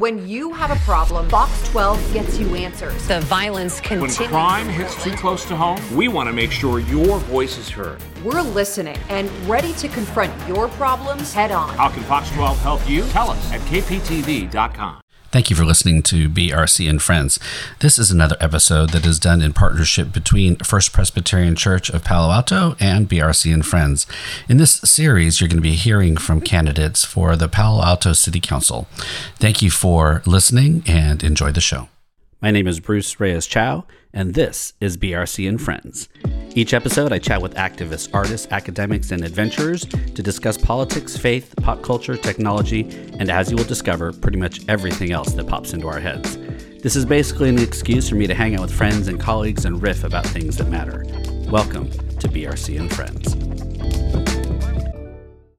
When you have a problem, Fox 12 gets you answers. The violence continues. When crime hits too close to home, we want to make sure your voice is heard. We're listening and ready to confront your problems head on. How can Fox 12 help you? Tell us at kptv.com. Thank you for listening to BRC and Friends. This is another episode that is done in partnership between First Presbyterian Church of Palo Alto and BRC and Friends. In this series, you're going to be hearing from candidates for the Palo Alto City Council. Thank you for listening and enjoy the show. My name is Bruce Reyes Chow, and this is BRC and Friends. Each episode, I chat with activists, artists, academics, and adventurers to discuss politics, faith, pop culture, technology, and as you will discover, pretty much everything else that pops into our heads. This is basically an excuse for me to hang out with friends and colleagues and riff about things that matter. Welcome to BRC and Friends.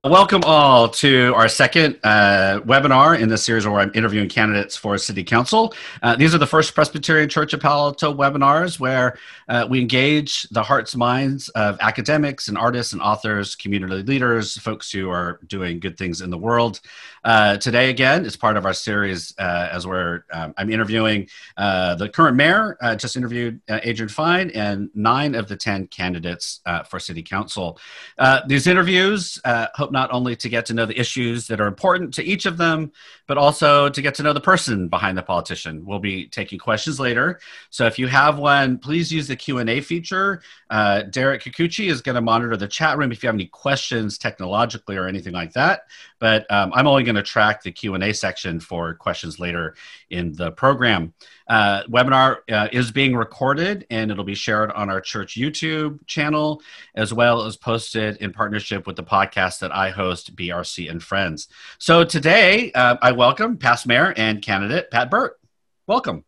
Welcome all to our second uh, webinar in this series where I'm interviewing candidates for City Council. Uh, these are the first Presbyterian Church of Palo Alto webinars where uh, we engage the hearts and minds of academics and artists and authors, community leaders, folks who are doing good things in the world. Uh, today, again, is part of our series uh, as we're um, I'm interviewing uh, the current mayor. Uh, just interviewed uh, Adrian Fine and nine of the ten candidates for City Council. These interviews hope not only to get to know the issues that are important to each of them, but also to get to know the person behind the politician. We'll be taking questions later, so if you have one, please use the Q and A feature. Uh, Derek Kikuchi is going to monitor the chat room if you have any questions technologically or anything like that. But um, I'm only going to track the Q and A section for questions later in the program. Uh, webinar uh, is being recorded and it'll be shared on our church YouTube channel as well as posted in partnership with the podcast that I host, BRC and Friends. So today uh, I welcome past mayor and candidate Pat Burt. Welcome.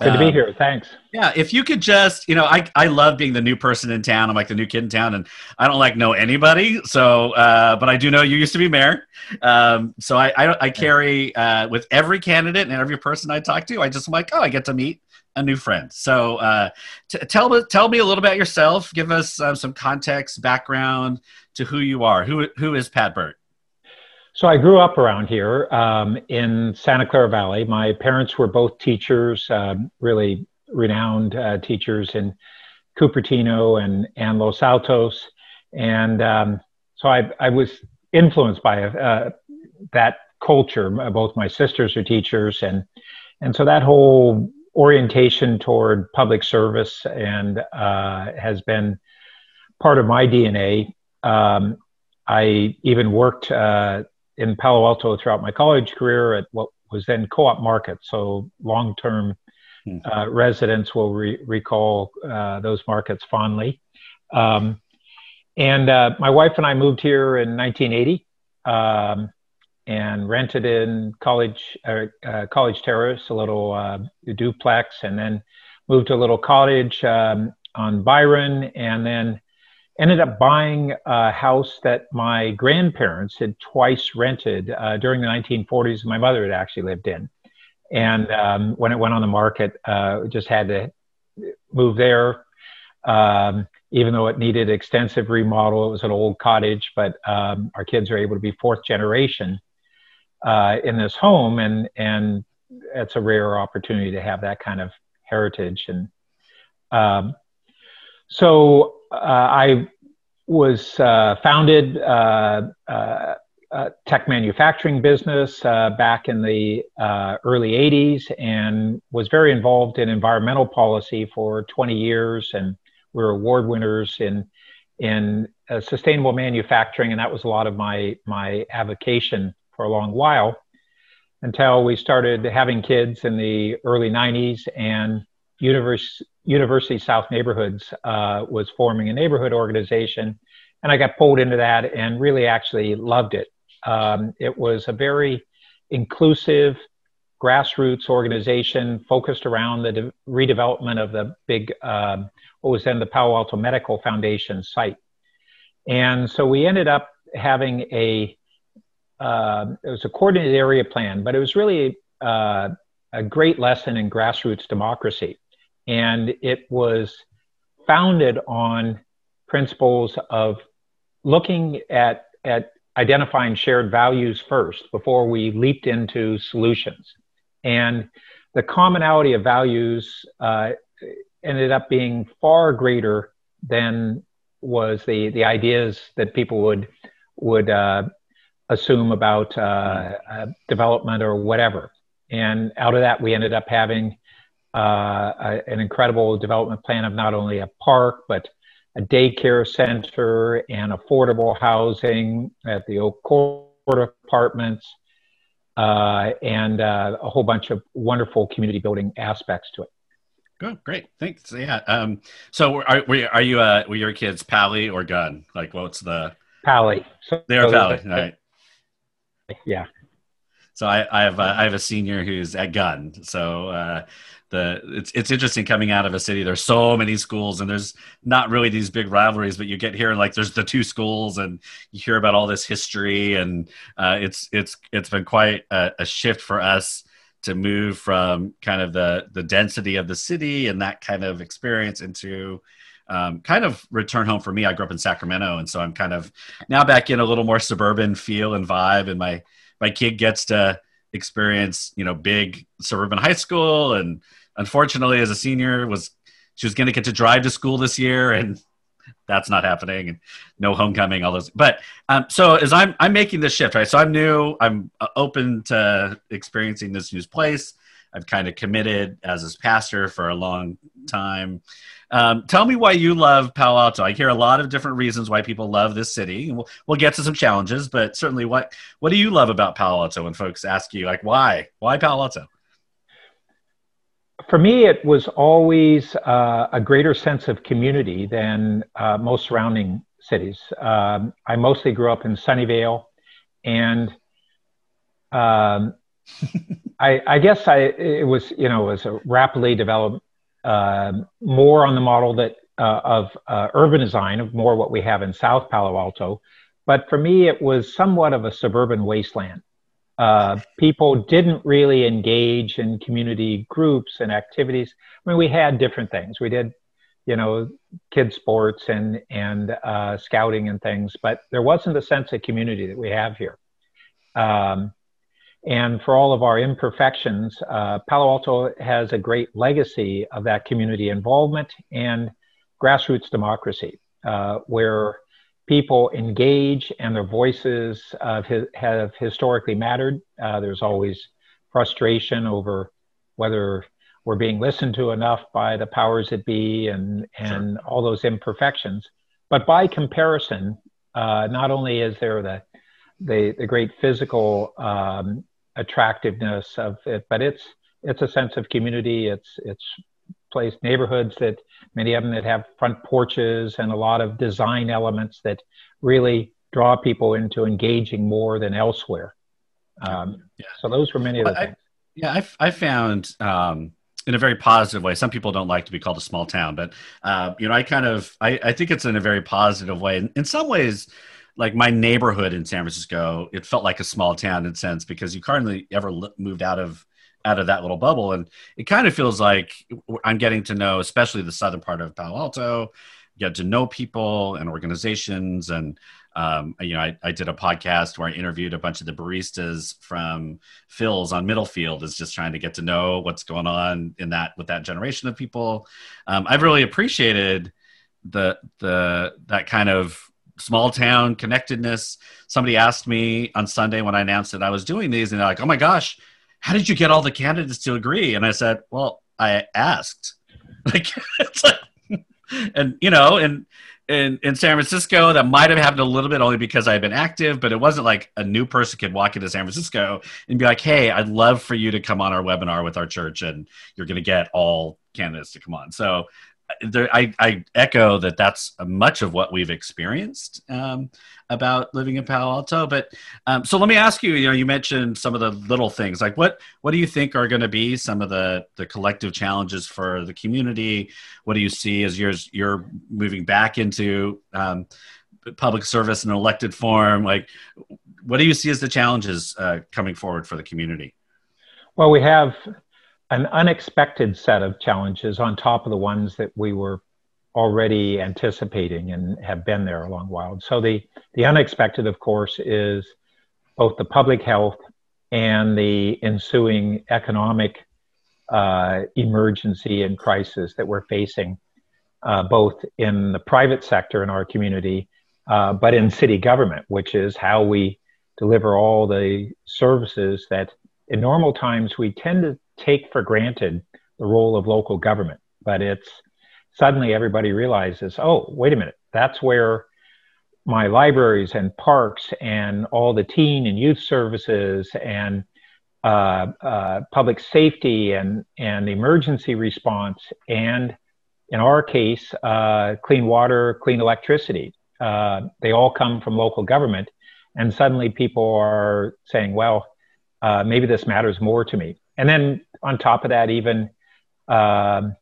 Good to be Um, here. Thanks. yeah, if you could just, you know, I, I love being the new person in town. I'm like the new kid in town, and I don't like know anybody. So, uh, but I do know you used to be mayor. Um, so I I, I carry uh, with every candidate and every person I talk to. I just am like, oh, I get to meet a new friend. So, uh, t- tell me tell me a little about yourself. Give us um, some context, background to who you are. Who who is Pat Burt? So I grew up around here um, in Santa Clara Valley. My parents were both teachers, um, really renowned uh, teachers in Cupertino and, and Los Altos. And um, so I, I was influenced by uh, that culture. Both my sisters are teachers. And, and so that whole orientation toward public service and uh, has been part of my DNA. Um, I even worked uh, in Palo Alto throughout my college career at what was then Co-op Market. So long-term Hmm. uh, residents will re- recall uh, those markets fondly. Um, and uh, my wife and I moved here in 1980 um, and rented in College uh, uh, College Terrace, a little uh, duplex, and then moved to a little cottage um, on Byron, and then ended up buying a house that my grandparents had twice rented uh, during the 1940s. My mother had actually lived in. And um, when it went on the market, uh, just had to move there. Um, even though it needed extensive remodel, it was an old cottage, but um, our kids are able to be fourth generation uh, in this home. And, and it's a rare opportunity to have that kind of heritage. And um, so I was uh, founded uh, uh, a tech manufacturing business uh, back in the uh, early 80s and was very involved in environmental policy for 20 years. And we were award winners in, in uh, sustainable manufacturing. And that was a lot of my, my avocation for a long while until we started having kids in the early 90s and Univers- University South Neighborhoods uh, was forming a neighborhood organization. And I got pulled into that and really actually loved it. Um, it was a very inclusive grassroots organization focused around the de- redevelopment of the big, um, what was then the Palo Alto Medical Foundation site. And so we ended up having a, uh, it was a coordinated area plan, but it was really uh, a great lesson in grassroots democracy. And it was founded on principles of looking at, at identifying shared values first before we leaped into solutions. And the commonality of values uh, ended up being far greater than was the, the ideas that people would would uh, assume about uh, uh, development or whatever. And out of that, we ended up having a, an incredible development plan of not only a park, but a daycare center and affordable housing at the Oak Court Apartments, uh, and uh, a whole bunch of wonderful community building aspects to it. Good, great, thanks. Yeah. Um, so, are, are you uh, were your kids Paly or Gunn? Like, what's the Paly? So, they are Paly, right? Yeah. So I, I have I have a senior who's at Gunn. So uh, the it's it's interesting coming out of a city. There's so many schools, and there's not really these big rivalries, but you get here and like there's the two schools, and you hear about all this history, and uh, it's it's it's been quite a, a shift for us to move from kind of the the density of the city and that kind of experience into um, kind of return home for me. I grew up in Sacramento, and so I'm kind of now back in a little more suburban feel and vibe. And my my kid gets to experience, you know, big suburban high school. And unfortunately, as a senior, was she was going to get to drive to school this year, and that's not happening. And no homecoming, all those. But um, so as I'm I'm making this shift, right? So I'm new. I'm uh, open to experiencing this new place. I've kind of committed as his pastor for a long time. Um, tell me why you love Palo Alto. I hear a lot of different reasons why people love this city. We'll, we'll get to some challenges, but certainly, what what do you love about Palo Alto? When folks ask you, like, why why Palo Alto? For me, it was always uh, a greater sense of community than uh, most surrounding cities. Um, I mostly grew up in Sunnyvale, and um, I, I, guess I it was you know it was a rapidly developed uh, more on the model that uh, of uh, urban design of more what we have in South Palo Alto. But for me, it was somewhat of a suburban wasteland. Uh, people didn't really engage in community groups and activities. I mean, we had different things. We did, you know, kid sports and and uh, scouting and things, but there wasn't a sense of community that we have here. Um, and for all of our imperfections, uh, Palo Alto has a great legacy of that community involvement and grassroots democracy, uh, where people engage and their voices uh, have historically mattered. Uh, there's always frustration over whether we're being listened to enough by the powers that be and, and sure. all those imperfections. But by comparison, uh, not only is there the the, the great physical um, attractiveness of it, but it's it's a sense of community. It's it's place neighborhoods that many of them that have front porches and a lot of design elements that really draw people into engaging more than elsewhere. Um, yeah. So those were many of the I, things. Yeah, I, I found um, in a very positive way. Some people don't like to be called a small town, but uh, you know, I kind of I, I think it's in a very positive way. In, in some ways, like my neighborhood in San Francisco, it felt like a small town in a sense because you hardly ever moved out of out of that little bubble, and it kind of feels like I'm getting to know, especially the southern part of Palo Alto, get to know people and organizations, and um, you know, I, I did a podcast where I interviewed a bunch of the baristas from Philz on Middlefield, is just trying to get to know what's going on in that with that generation of people. Um, I've really appreciated the the that kind of small town connectedness. Somebody asked me on Sunday when I announced that I was doing these, and they're like, "Oh my gosh, how did you get all the candidates to agree?" And I said, "Well, I asked." Like, like and you know, and in in San Francisco, that might have happened a little bit only because I've been active, but it wasn't like a new person could walk into San Francisco and be like, "Hey, I'd love for you to come on our webinar with our church, and you're going to get all candidates to come on." So there, I, I, echo that that's much of what we've experienced um, about living in Palo Alto. But um, so let me ask you, you know, you mentioned some of the little things like what, what do you think are going to be some of the, the collective challenges for the community? What do you see as you're, you're moving back into um, public service and elected form? Like, what do you see as the challenges uh, coming forward for the community? Well, we have an unexpected set of challenges on top of the ones that we were already anticipating and have been there a long while. So the, the unexpected, of course, is both the public health and the ensuing economic uh, emergency and crisis that we're facing, uh, both in the private sector in our community, uh, but in city government, which is how we deliver all the services that in normal times we tend to take for granted the role of local government. But it's suddenly everybody realizes, oh, wait a minute, that's where my libraries and parks and all the teen and youth services and uh, uh, public safety and, and emergency response, and in our case, uh, clean water, clean electricity. Uh, they all come from local government. And suddenly people are saying, well, uh, maybe this matters more to me. And then on top of that, even um,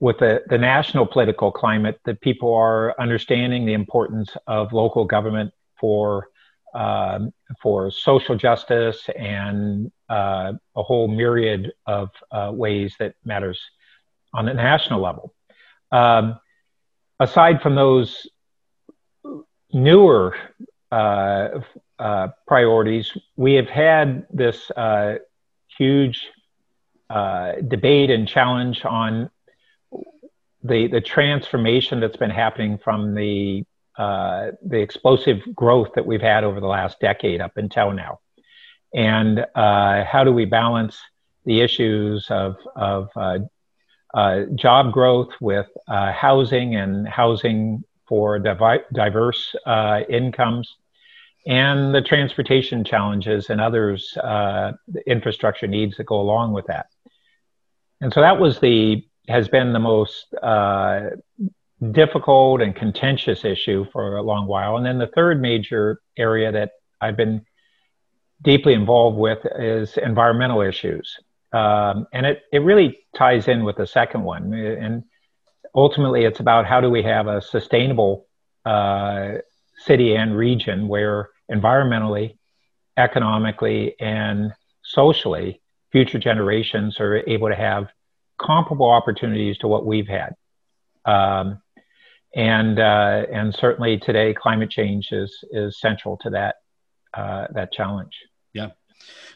with the, the national political climate, that people are understanding the importance of local government for um, for social justice and uh, a whole myriad of uh, ways that matters on the national level. Um, aside from those newer uh, uh priorities, we have had this uh, huge uh, debate and challenge on the the transformation that's been happening from the uh, the explosive growth that we've had over the last decade up until now. And uh, how do we balance the issues of, of uh, uh job growth with uh, housing and housing for divi- diverse incomes and the transportation challenges and others, the infrastructure needs that go along with that. And so that was the has been the most uh, difficult and contentious issue for a long while. And then the third major area that I've been deeply involved with is environmental issues. Um, and it, it really ties in with the second one. And ultimately, it's about how do we have a sustainable uh, city and region where environmentally, economically, and socially, future generations are able to have comparable opportunities to what we've had. Um, and uh, and certainly today climate change is is central to that uh, that challenge. Yeah.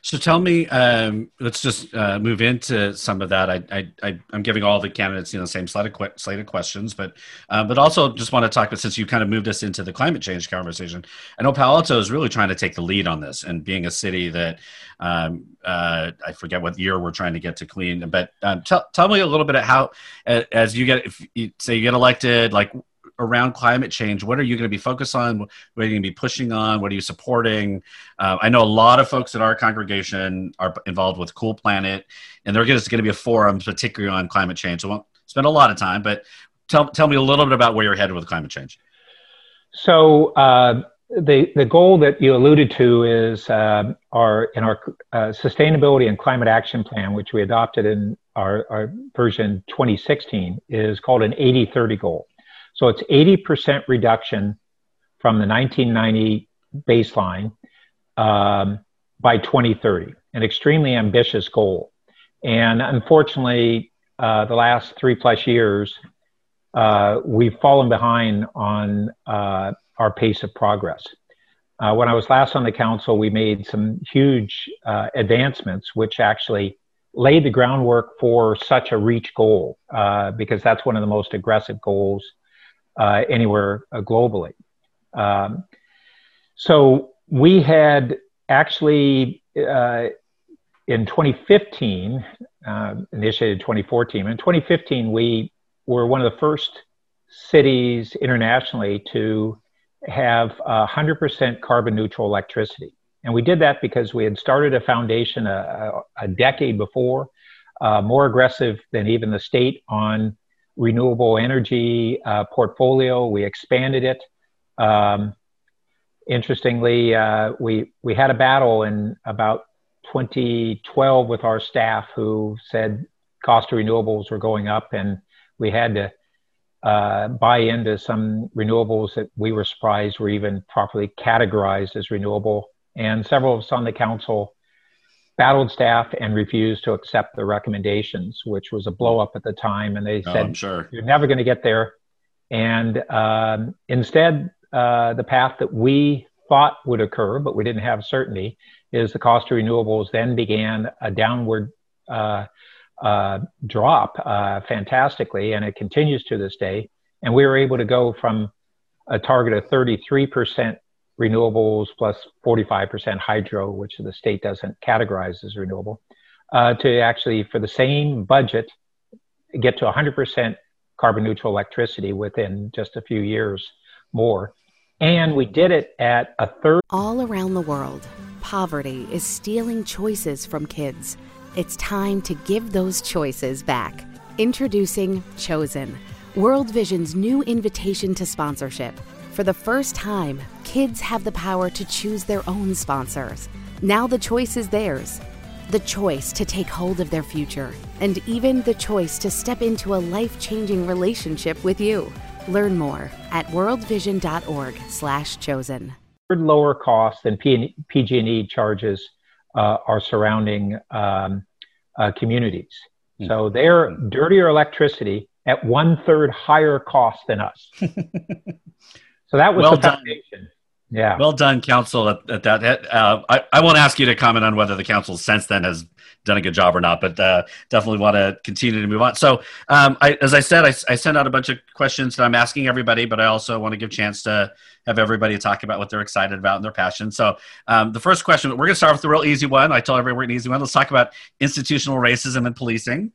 So tell me, um, let's just uh, move into some of that. I, I, am giving all the candidates you know the same slate of, slate of questions, but uh, but also just want to talk about since you kind of moved us into the climate change conversation. I know Palo Alto is really trying to take the lead on this, and being a city that um, uh, I forget what year we're trying to get to clean, but um, tell tell me a little bit of how as you get if you, say you get elected, like around climate change, what are you going to be focused on? What are you going to be pushing on? What are you supporting? Uh, I know a lot of folks in our congregation are involved with Cool Planet, and there's going to be a forum, particularly on climate change. So I won't spend a lot of time, but tell, tell me a little bit about where you're headed with climate change. So, uh, the, the goal that you alluded to is uh, our in our uh, sustainability and climate action plan, which we adopted in our, our version 2016, is called an 80-30 goal. So it's 80% reduction from the 1990 baseline um, by 2030, an extremely ambitious goal. And unfortunately, uh, the last three plus years, uh, we've fallen behind on uh, our pace of progress. Uh, when I was last on the council, we made some huge uh, advancements, which actually laid the groundwork for such a reach goal, uh, because that's one of the most aggressive goals anywhere uh, globally. Um, so we had actually uh, in 2015 uh, initiated 2014. In 2015, we were one of the first cities internationally to have 100% carbon neutral electricity. And we did that because we had started a foundation a, a, a decade before, uh, more aggressive than even the state on renewable energy uh, portfolio. We expanded it. Um, interestingly, uh, we we had a battle in about 2012 with our staff who said cost of renewables were going up, and we had to uh, buy into some renewables that we were surprised were even properly categorized as renewable. And several of us on the council battled staff and refused to accept the recommendations, which was a blow up at the time. And they oh, said, sure. You're never going to get there. And um, instead, uh, the path that we thought would occur, but we didn't have certainty, is the cost of renewables then began a downward uh, uh, drop uh, fantastically, and it continues to this day. And we were able to go from a target of 33% renewables plus 45% hydro, which the state doesn't categorize as renewable, uh, to actually, for the same budget, get to 100% carbon neutral electricity within just a few years more. And we did it at a third. All around the world, poverty is stealing choices from kids. It's time to give those choices back. Introducing Chosen, World Vision's new invitation to sponsorship. For the first time, kids have the power to choose their own sponsors. Now the choice is theirs. The choice to take hold of their future, and even the choice to step into a life-changing relationship with you. Learn more at worldvision.org/slash chosen. Lower costs than PG&E charges uh, our surrounding um, uh, communities. Mm-hmm. So they're dirtier electricity at one third higher cost than us. So that was well the foundation. Done. Yeah. Well done, council. At, at that, uh, I, I won't ask you to comment on whether the council since then has done a good job or not, but uh, definitely want to continue to move on. So, um, I, as I said, I, I sent out a bunch of questions that I'm asking everybody, but I also want to give chance to have everybody talk about what they're excited about and their passion. So, um, the first question, we're going to start with the real easy one. I tell everyone we're an easy one. Let's talk about institutional racism and policing.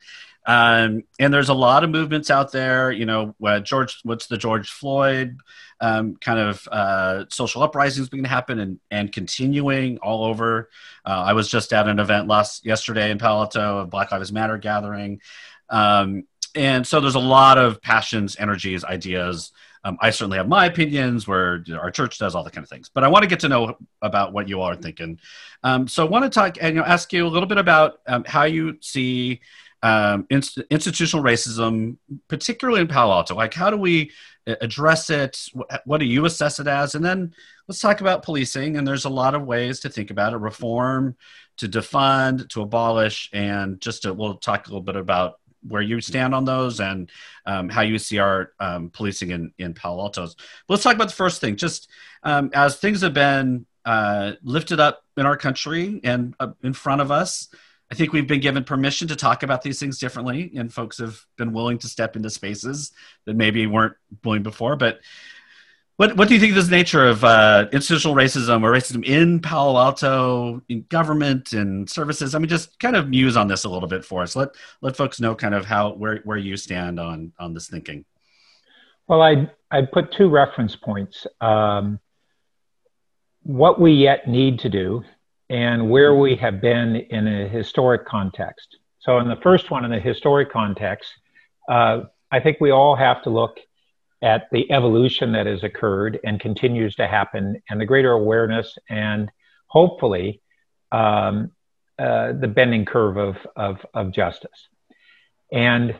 Um, and there's a lot of movements out there. You know, uh, George, what's the George Floyd um, kind of uh, social uprisings beginning to happen and, and continuing all over. Uh, I was just at an event last yesterday in Palo Alto, a Black Lives Matter gathering. Um, and so there's a lot of passions, energies, ideas. Um, I certainly have my opinions where our church does all the kind of things, but I want to get to know about what you all are thinking. Um, so I want to talk and you know, ask you a little bit about um, how you see um, inst- institutional racism, particularly in Palo Alto. Like, how do we address it? What do you assess it as? And then let's talk about policing. And there's a lot of ways to think about it: reform, to defund, to abolish, and just to, we'll talk a little bit about where you stand on those and um, how you see our um, policing in, in Palo Alto. But let's talk about the first thing. Just um, as things have been uh, lifted up in our country and uh, in front of us, I think we've been given permission to talk about these things differently, and folks have been willing to step into spaces that maybe weren't willing before. But what what do you think of the nature of uh, institutional racism or racism in Palo Alto, in government and services? I mean, just kind of muse on this a little bit for us. Let let folks know kind of how where where you stand on on this thinking. Well, I I put two reference points. Um, what we yet need to do and where we have been in a historic context. So, in the first one, in the historic context, uh, I think we all have to look at the evolution that has occurred and continues to happen, and the greater awareness, and hopefully um, uh, the bending curve of, of, of justice. And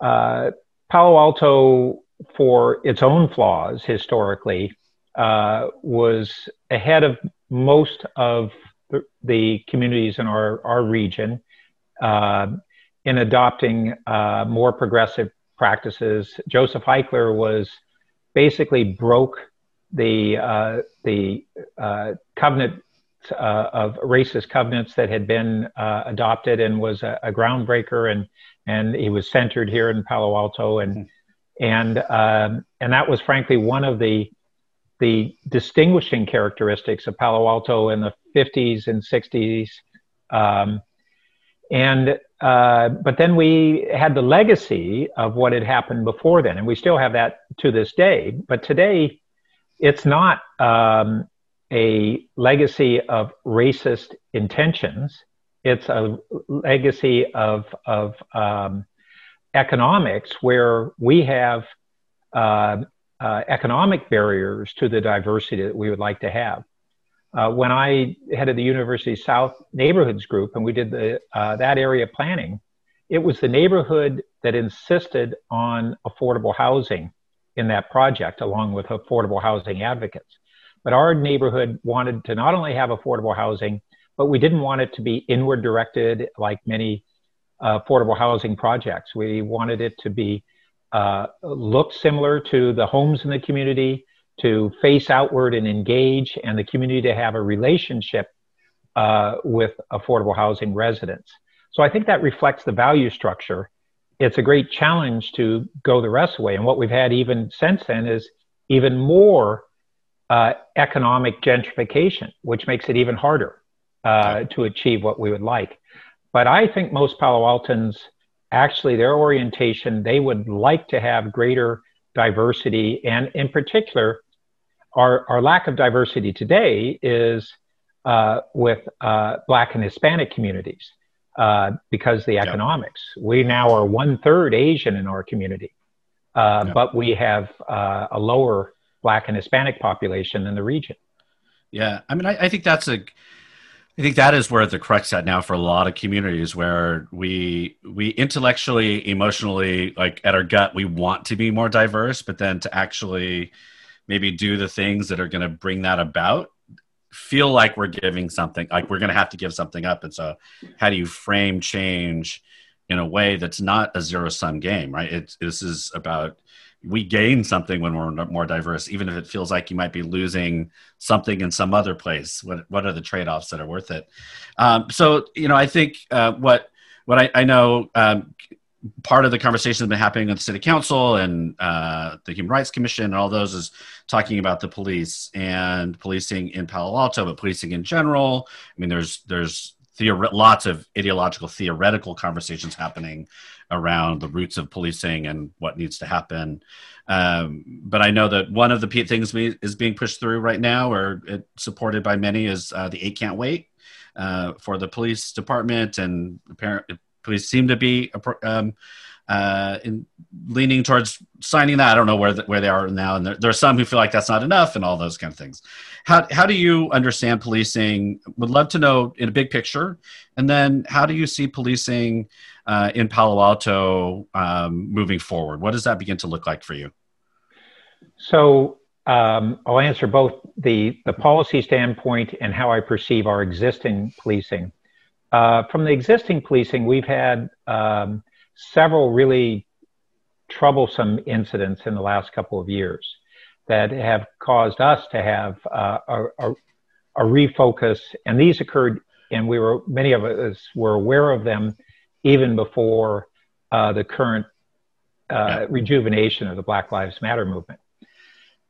uh, Palo Alto, for its own flaws historically, uh, was ahead of most of the, communities in our, our region uh, in adopting uh, more progressive practices. Joseph Eichler was basically broke the uh, the uh, covenant uh, of racist covenants that had been uh, adopted and was a, a, groundbreaker and and he was centered here in Palo Alto and mm-hmm. and um, and that was frankly one of the the distinguishing characteristics of Palo Alto in the 50s and 60s. Um, and uh, but then we had the legacy of what had happened before then, and we still have that to this day. But today, it's not um, a legacy of racist intentions. It's a legacy of of um, economics where we have uh, uh, economic barriers to the diversity that we would like to have. Uh, when I headed the University South Neighborhoods Group and we did the, uh, that area planning, it was the neighborhood that insisted on affordable housing in that project, along with affordable housing advocates. But our neighborhood wanted to not only have affordable housing, but we didn't want it to be inward directed like many uh, affordable housing projects. We wanted it to be uh, look similar to the homes in the community, to face outward and engage, and the community to have a relationship uh, with affordable housing residents. So I think that reflects the value structure. It's a great challenge to go the rest of the way. And what we've had even since then is even more uh, economic gentrification, which makes it even harder uh, to achieve what we would like. But I think most Palo Altans, actually, their orientation, they would like to have greater diversity. And in particular, our, our lack of diversity today is uh, with uh, Black and Hispanic communities uh, because the economics. We now are one third Asian in our community, uh, but we have uh, a lower Black and Hispanic population in the region. Yeah, I mean, I, I, think that's a, I think that is where the crux at now for a lot of communities where we we intellectually, emotionally, like at our gut, we want to be more diverse, but then to actually maybe do the things that are going to bring that about feel like we're giving something like we're going to have to give something up. And so how do you frame change in a way that's not a zero sum game right? It's this is about we gain something when we're more diverse even if it feels like you might be losing something in some other place. What what are the trade-offs that are worth it? Um, so you know i think uh, what what I, I know um, part of the conversation that's been happening with the city council and uh, the human rights commission and all those is talking about the police and policing in palo alto but policing in general. I mean there's there's theori- lots of ideological theoretical conversations happening around the roots of policing and what needs to happen um, but i know that one of the things we, is being pushed through right now or it, supported by many is uh, the eight can't wait uh, for the police department and apparently police seem to be um, uh, in leaning towards signing that. I don't know where the, where they are now, and there, there, are some who feel like that's not enough, and all those kind of things. How how do you understand policing? Would love to know in a big picture, and then how do you see policing uh, in Palo Alto um, moving forward? What does that begin to look like for you? So um, I'll answer both the the policy standpoint and how I perceive our existing policing. Uh, from the existing policing, we've had um, several really troublesome incidents in the last couple of years that have caused us to have uh, a, a, a, refocus. And these occurred, and we were many of us were aware of them even before uh, the current uh, rejuvenation of the Black Lives Matter movement.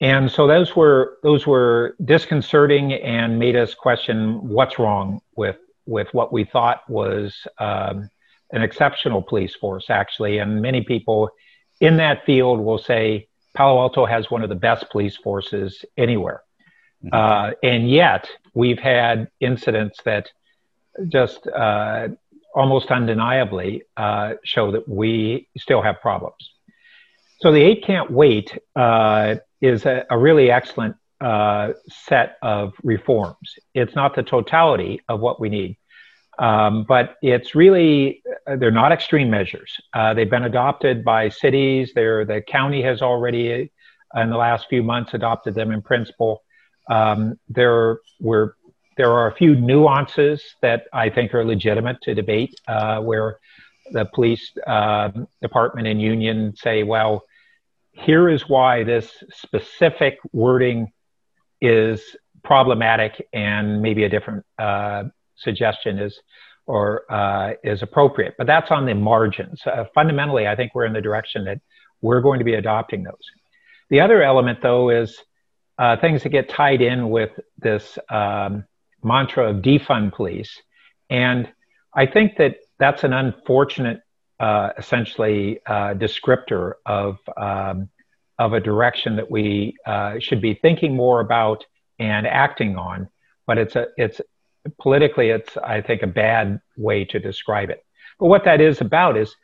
And so those were those were disconcerting and made us question what's wrong with with what we thought was um, an exceptional police force, actually. And many people in that field will say Palo Alto has one of the best police forces anywhere. Mm-hmm. Uh, and yet, we've had incidents that just uh, almost undeniably uh, show that we still have problems. So, the eight can't wait uh, is a, a, really excellent uh, set of reforms. It's not the totality of what we need, um, but it's really uh, they're not extreme measures. Uh, they've been adopted by cities. They're, the county has already, uh, in the last few months, adopted them in principle. Um, there were there are a few nuances that I think are legitimate to debate, uh, where the police uh, department and union say, well here is why this specific wording is problematic and maybe a different uh, suggestion is or uh, is appropriate. But that's on the margins. Uh, fundamentally i think we're in the direction that we're going to be adopting those. The other element though is uh, things that get tied in with this um, mantra of defund police and i think that that's an unfortunate uh, essentially uh, descriptor of um, of a direction that we uh, should be thinking more about and acting on. But it's a it's politically it's I think a bad way to describe it. But what that is about is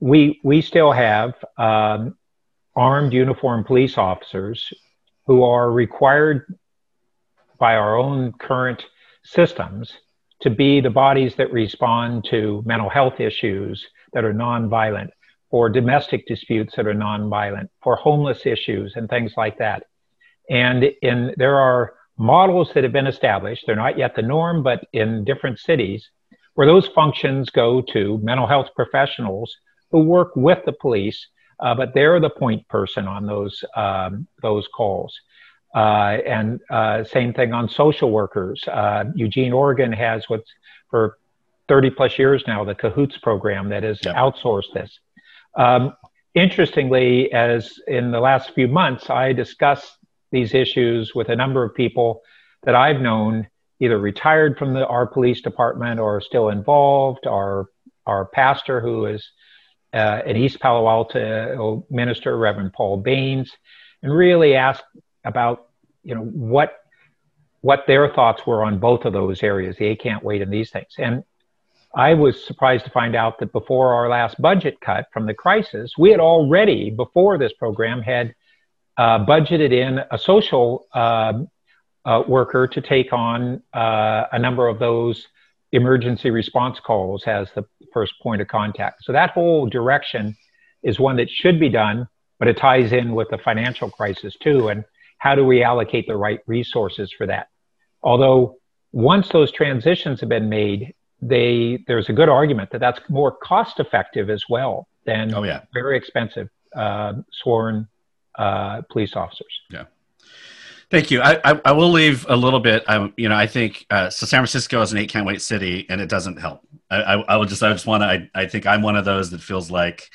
we we still have um, armed uniformed police officers who are required by our own current systems to be the bodies that respond to mental health issues that are nonviolent, for domestic disputes that are nonviolent, for homeless issues and things like that. And in there are models that have been established. They're not yet the norm, but in different cities, where those functions go to mental health professionals who work with the police, uh, but they're the point person on those um, those calls. Uh, and uh, same thing on social workers. Uh, Eugene, Oregon has what's for 30 plus years now the Cahoots program that has outsourced this. Um, interestingly, as in the last few months, I discussed these issues with a number of people that I've known either retired from the, our police department or still involved, our, our pastor who is uh, an East Palo Alto minister, Reverend Paul Bains, and really asked about, you know, what what their thoughts were on both of those areas, the eight can't wait and these things. And I was surprised to find out that before our last budget cut from the crisis, we had already, before this program, had uh, budgeted in a social uh, uh, worker to take on uh, a number of those emergency response calls as the first point of contact. So that whole direction is one that should be done, but it ties in with the financial crisis too. And how do we allocate the right resources for that? Although once those transitions have been made, they there's a good argument that that's more cost effective as well than oh, yeah. very expensive uh, sworn uh, police officers. Yeah. Thank you. I, I, I, will leave a little bit. I, you know, I think uh, so. San Francisco is an eight can't wait city, and it doesn't help. I, I, I will just, I just want to. I, I think I'm one of those that feels like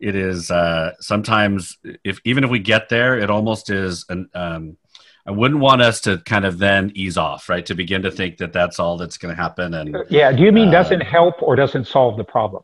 it is uh, sometimes, if even if we get there, it almost is an. Um, I wouldn't want us to kind of then ease off, right? To begin to think that that's all that's going to happen. And yeah, do you mean uh, doesn't help or doesn't solve the problem?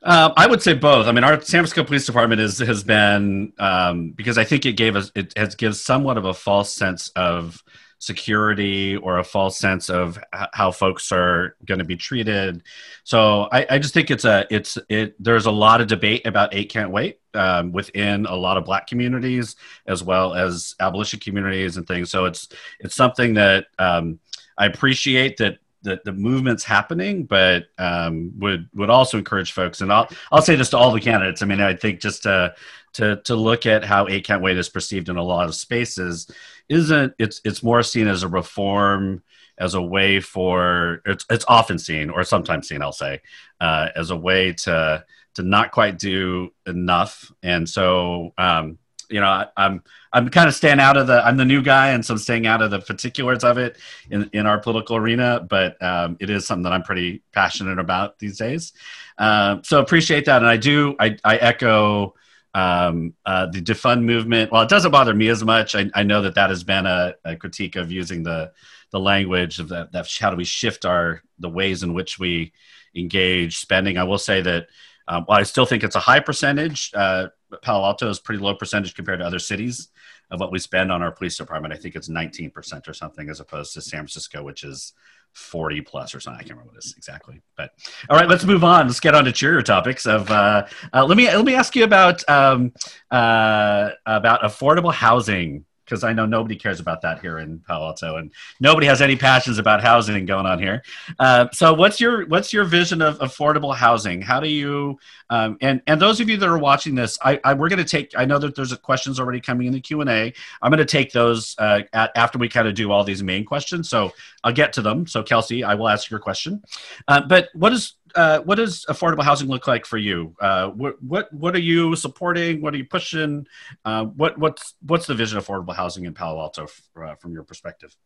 Uh, I would say both. I mean, our San Francisco Police Department is, has been um, because I think it gave us it has gives somewhat of a false sense of security or a false sense of how folks are going to be treated. So I, I, just think it's a it's it. There's a lot of debate about eight can't wait um, within a lot of Black communities as well as abolition communities and things. So it's it's something that um, I appreciate that the, the movement's happening, but um, would would also encourage folks. And I'll I'll say this to all the candidates. I mean, I think just to to to look at how eight can't wait is perceived in a lot of spaces isn't it's it's more seen as a reform as a way for it's it's often seen or sometimes seen I'll say uh, as a way to to not quite do enough. And so um, you know I, I'm I'm kind of staying out of the I'm the new guy and so I'm staying out of the particulars of it in in our political arena but um, it is something that I'm pretty passionate about these days. Uh, so appreciate that. And I do I, I echo um, uh, the defund movement, well, it doesn't bother me as much. I, I know that that has been a, a, critique of using the the language of that, that. How do we shift our the ways in which we engage spending? I will say that um, while I still think it's a high percentage, uh, Palo Alto is pretty low percentage compared to other cities of what we spend on our police department. I think it's 19% or something, as opposed to San Francisco, which is 40 plus or something. I can't remember what it is exactly. But all right, let's move on. Let's get on to cheerier topics. Of uh, uh, let me let me ask you about um, uh, about affordable housing because I know nobody cares about that here in Palo Alto, and nobody has any passions about housing going on here. Uh, so, what's your what's your vision of affordable housing? How do you um, and and those of you that are watching this, I, I we're going to take. I know that there's questions already coming in the Q and A. I'm going to take those uh, at, after we kind of do all these main questions. So I'll get to them. So Kelsey, I will ask your question. Uh, but what is uh, what does affordable housing look like for you? Uh, what what what are you supporting? What are you pushing? Uh, what what's what's the vision of affordable housing in Palo Alto f- uh, from your perspective?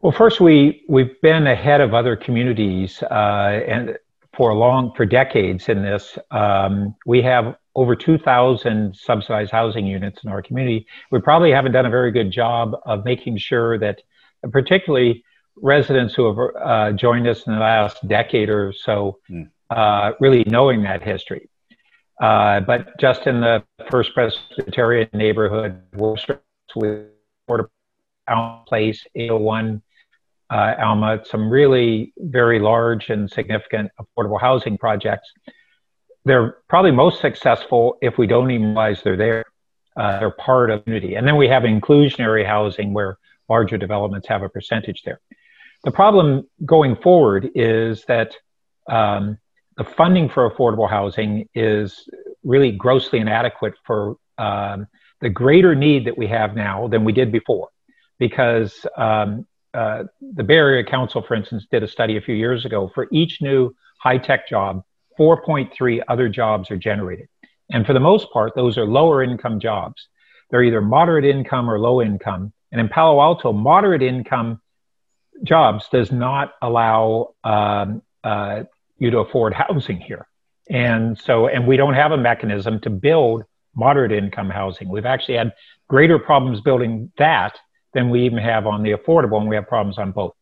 Well, first we we've been ahead of other communities uh, and for long for decades in this. Um, we have over 2,000 subsidized housing units in our community. We probably haven't done a very good job of making sure that, particularly residents who have uh, joined us in the last decade or so mm. uh, really knowing that history. Uh, but just in the First Presbyterian neighborhood, Worcester with Alma Place, 801 uh, Alma, some really very large and significant affordable housing projects. They're probably most successful if we don't even realize they're there. Uh, they're part of unity. And then we have inclusionary housing where larger developments have a percentage there. The problem going forward is that um, the funding for affordable housing is really grossly inadequate for um, the greater need that we have now than we did before. because um, uh, the Bay Area Council, for instance, did a study a few years ago. For each new high tech job, 4.3 other jobs are generated. And for the most part, those are lower income jobs. They're either moderate income or low income. And in Palo Alto, moderate income jobs does not allow um, uh, you to afford housing here. And so, and we don't have a mechanism to build moderate income housing. We've actually had greater problems building that than we even have on the affordable, and we have problems on both.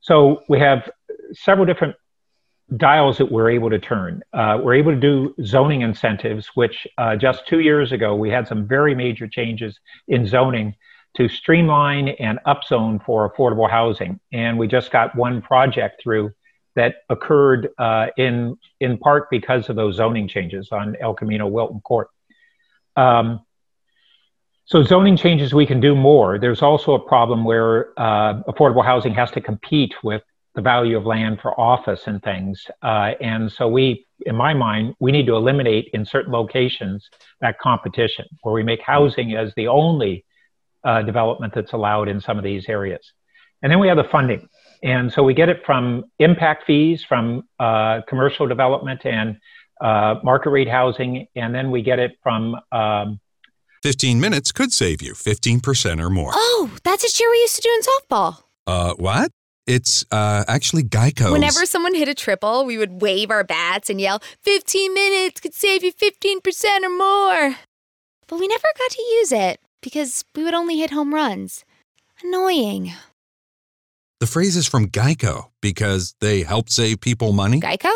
So we have several different dials that we're able to turn. Uh, we're able to do zoning incentives, which uh, just two years ago we had some very major changes in zoning to streamline and upzone for affordable housing. And we just got one project through that occurred uh, in in part because of those zoning changes on El Camino Wilton Court. Um, so zoning changes, we can do more. There's also a problem where uh, affordable housing has to compete with the value of land for office and things. Uh, and so we, in my mind, we need to eliminate in certain locations that competition where we make housing as the only uh, development that's allowed in some of these areas. And then we have the funding. And so we get it from impact fees from uh, commercial development and uh, market rate housing. And then we get it from. Um, 15 minutes could save you 15% or more. Oh, that's a cheer we used to do in softball. Uh, what? It's uh, actually Geico. Whenever someone hit a triple, we would wave our bats and yell, 15 minutes could save you 15% or more. But we never got to use it because we would only hit home runs. Annoying. The phrase is from Geico because they help save people money. Geico?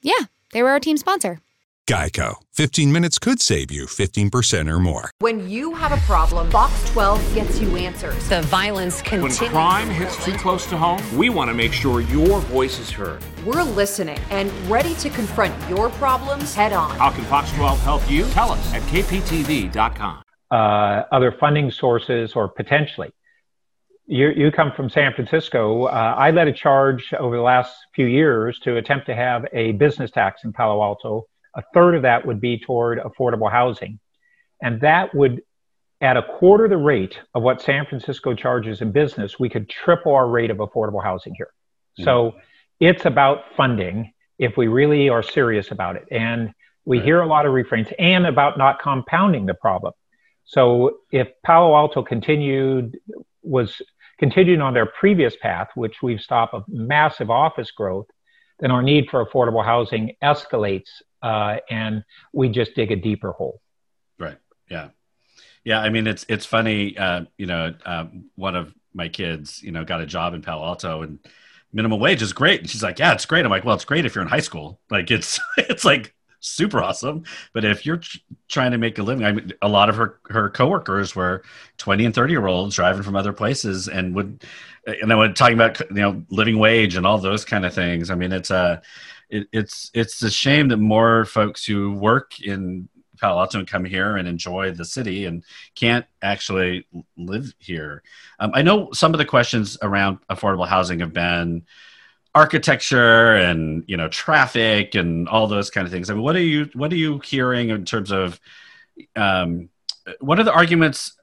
Yeah, they were our team sponsor. Geico. 15 minutes could save you 15% or more. When you have a problem, Fox 12 gets you answers. The violence continues. When crime hits too close to home, we want to make sure your voice is heard. We're listening and ready to confront your problems head on. How can Fox 12 help you? Tell us at kptv.com. uh, other funding sources or potentially. You, you come from San Francisco. Uh, I led a charge over the last few years to attempt to have a business tax in Palo Alto. A third of that would be toward affordable housing. And that would, at a quarter the rate of what San Francisco charges in business, we could triple our rate of affordable housing here. So it's about funding if we really are serious about it. And we hear a lot of refrains and about not compounding the problem. So if Palo Alto continued was continuing on their previous path, which we've stopped of massive office growth, then our need for affordable housing escalates, uh, and we just dig a deeper hole. Right. Yeah. Yeah. I mean, it's it's funny. Uh, you know, uh, one of my kids, you know, got a job in Palo Alto, and minimum wage is great. And she's like, "Yeah, it's great." I'm like, "Well, it's great if you're in high school. Like, it's it's like super awesome. But if you're tr- trying to make a living, I mean, a lot of her her coworkers were 20 and 30 year olds driving from other places and would, and would talking about you know living wage and all those kind of things. I mean, it's a it, it's it's a shame that more folks who work in Palo Alto and come here and enjoy the city and can't actually live here. Um, I know some of the questions around affordable housing have been architecture and you know traffic and all those kind of things. I mean, what are you what are you hearing in terms of um, what are the arguments?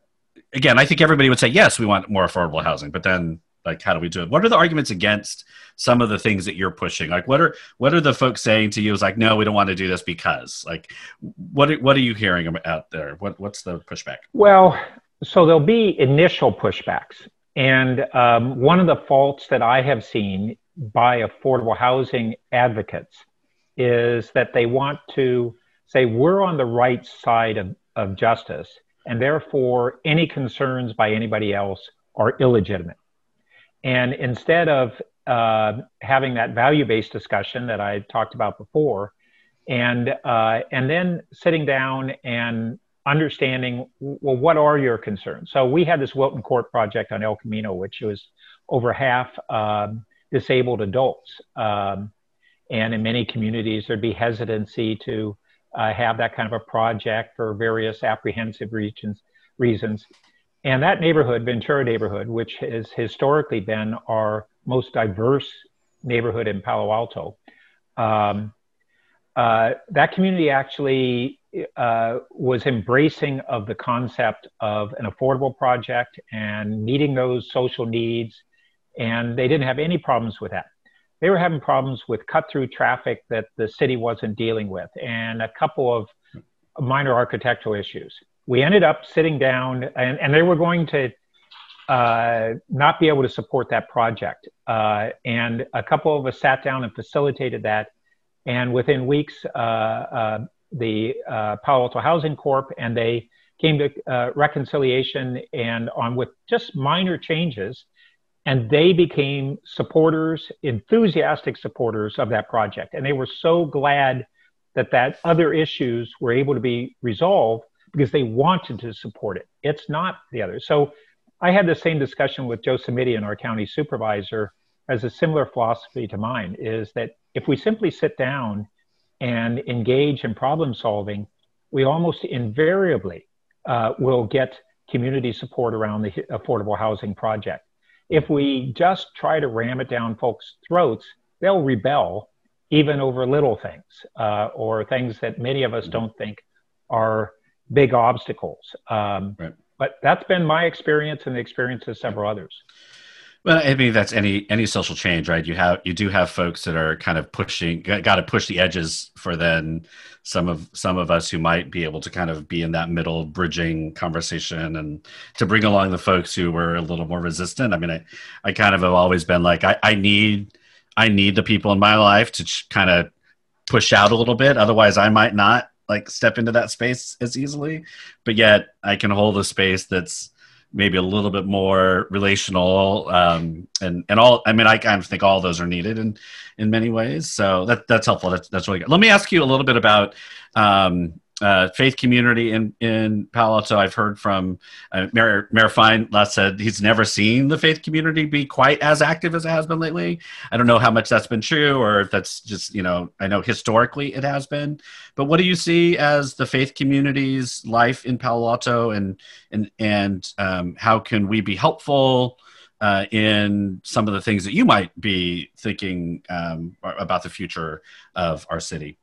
Again, I think everybody would say yes, we want more affordable housing, but then like how do we do it? What are the arguments against some of the things that you're pushing? Like what are what are the folks saying to you? Is like no, we don't want to do this because like what are, what are you hearing out there? What what's the pushback? Well, so there'll be initial pushbacks. And um, one of the faults that I have seen by affordable housing advocates is that they want to say we're on the right side of, of justice, and therefore any concerns by anybody else are illegitimate. And instead of uh, having that value based discussion that I talked about before, and uh, and then sitting down and understanding well what are your concerns so we had this wilton court project on el camino which was over half um, disabled adults. Um, and in many communities there'd be hesitancy to uh, have that kind of a project for various apprehensive reasons reasons. And that neighborhood ventura neighborhood which has historically been our most diverse neighborhood in palo alto um, uh, that community actually uh, was embracing of the concept of an affordable project and meeting those social needs, and they didn't have any problems with that. They were having problems with cut through traffic that the city wasn't dealing with, and a couple of minor architectural issues. We ended up sitting down, and, and they were going to uh, not be able to support that project. Uh, and a couple of us sat down and facilitated that. And within weeks, uh, uh the uh, Palo Alto Housing Corp and they came to uh, reconciliation and on with just minor changes. And they became supporters, enthusiastic supporters of that project. And they were so glad that that other issues were able to be resolved because they wanted to support it. It's not the other. So I had the same discussion with Joe Simitian, our county supervisor, as a similar philosophy to mine is that if we simply sit down and engage in problem solving, we almost invariably uh, will get community support around the affordable housing project. If we just try to ram it down folks' throats, they'll rebel even over little things uh, or things that many of us don't think are big obstacles. Um, right. But that's been my experience and the experience of several others. Well, I mean that's any any social change, right? You have you do have folks that are kind of pushing, got to push the edges for then some of some of us who might be able to kind of be in that middle bridging conversation and to bring along the folks who were a little more resistant. I mean, I I kind of have always been like I, I need I need the people in my life to ch- kind of push out a little bit, otherwise I might not like step into that space as easily but yet i can hold a space that's maybe a little bit more relational um, and and all i mean i kind of think all those are needed in in many ways. So that that's helpful. That's that's really good. Let me ask you a little bit about um, uh, faith community in in Palo Alto. I've heard from uh, Mayor Mayor Fine last said he's never seen the faith community be quite as active as it has been lately. I don't know how much that's been true, or if that's just you know I know historically it has been. But what do you see as the faith community's life in Palo Alto, and and and um, how can we be helpful? Uh, in some of the things that you might be thinking um, about the future of our city?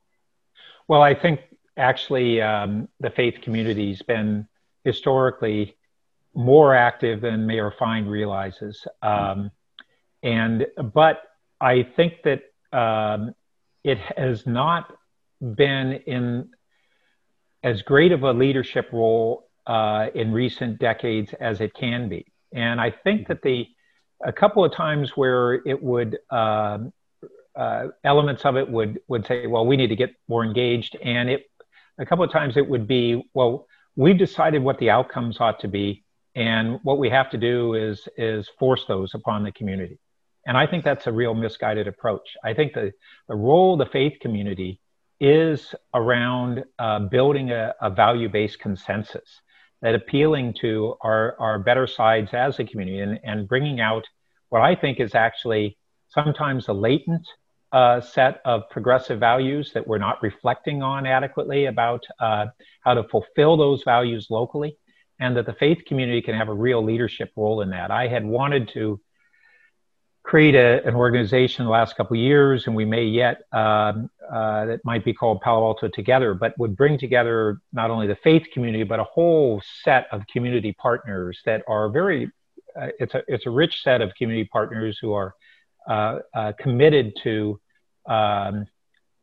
Well, I think actually um, the faith community's been historically more active than Mayor Fine realizes. Um, and but I think that um, it has not been in as great of a leadership role uh, in recent decades as it can be. And I think that the a couple of times where it would um, uh, elements of it would would say, well, we need to get more engaged, and it a couple of times it would be, well, we've decided what the outcomes ought to be, and what we have to do is is force those upon the community. And I think that's a real misguided approach. I think the, the role of the faith community is around uh, building a, a value based consensus that appealing to our, our better sides as a community and, and bringing out what I think is actually sometimes a latent uh, set of progressive values that we're not reflecting on adequately about uh, how to fulfill those values locally, and that the faith community can have a real leadership role in that. I had wanted to create a, an organization the last couple of years, and we may yet, um, uh, that might be called Palo Alto Together, but would bring together not only the faith community, but a whole set of community partners that are very, uh, it's, a, it's a rich set of community partners who are committed to um,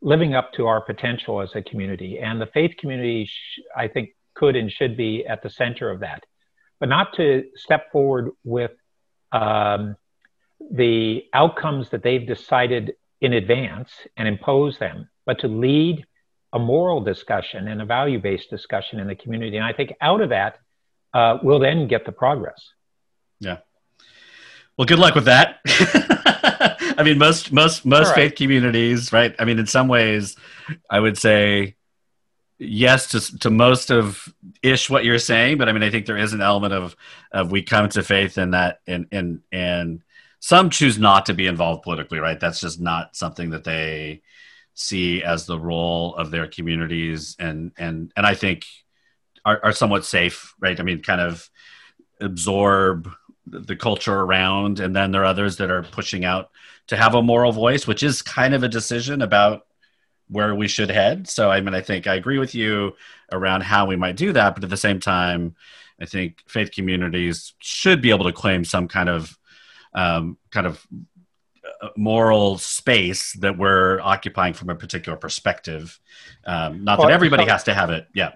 living up to our potential as a community. And the faith community, sh- I think, could and should be at the center of that, but not to step forward with um, the outcomes that they've decided in advance and impose them, but to lead a moral discussion and a value based discussion in the community. And I think out of that, uh, we'll then get the progress. Yeah. Well, good luck with that. I mean, most most most right. faith communities, right? I mean, in some ways, I would say yes to to most of ish what you're saying, but I mean, I think there is an element of of we come to faith in that, and and and some choose not to be involved politically, right? That's just not something that they see as the role of their communities, and and and I think are, are somewhat safe, right? I mean, kind of absorb the culture around and then there are others that are pushing out to have a moral voice which is kind of a decision about where we should head. So, I mean, I think I agree with you around how we might do that, but at the same time, I think faith communities should be able to claim some kind of um, kind of uh, moral space that we're occupying from a particular perspective. Um, not well, that everybody so, has to have it. Yeah.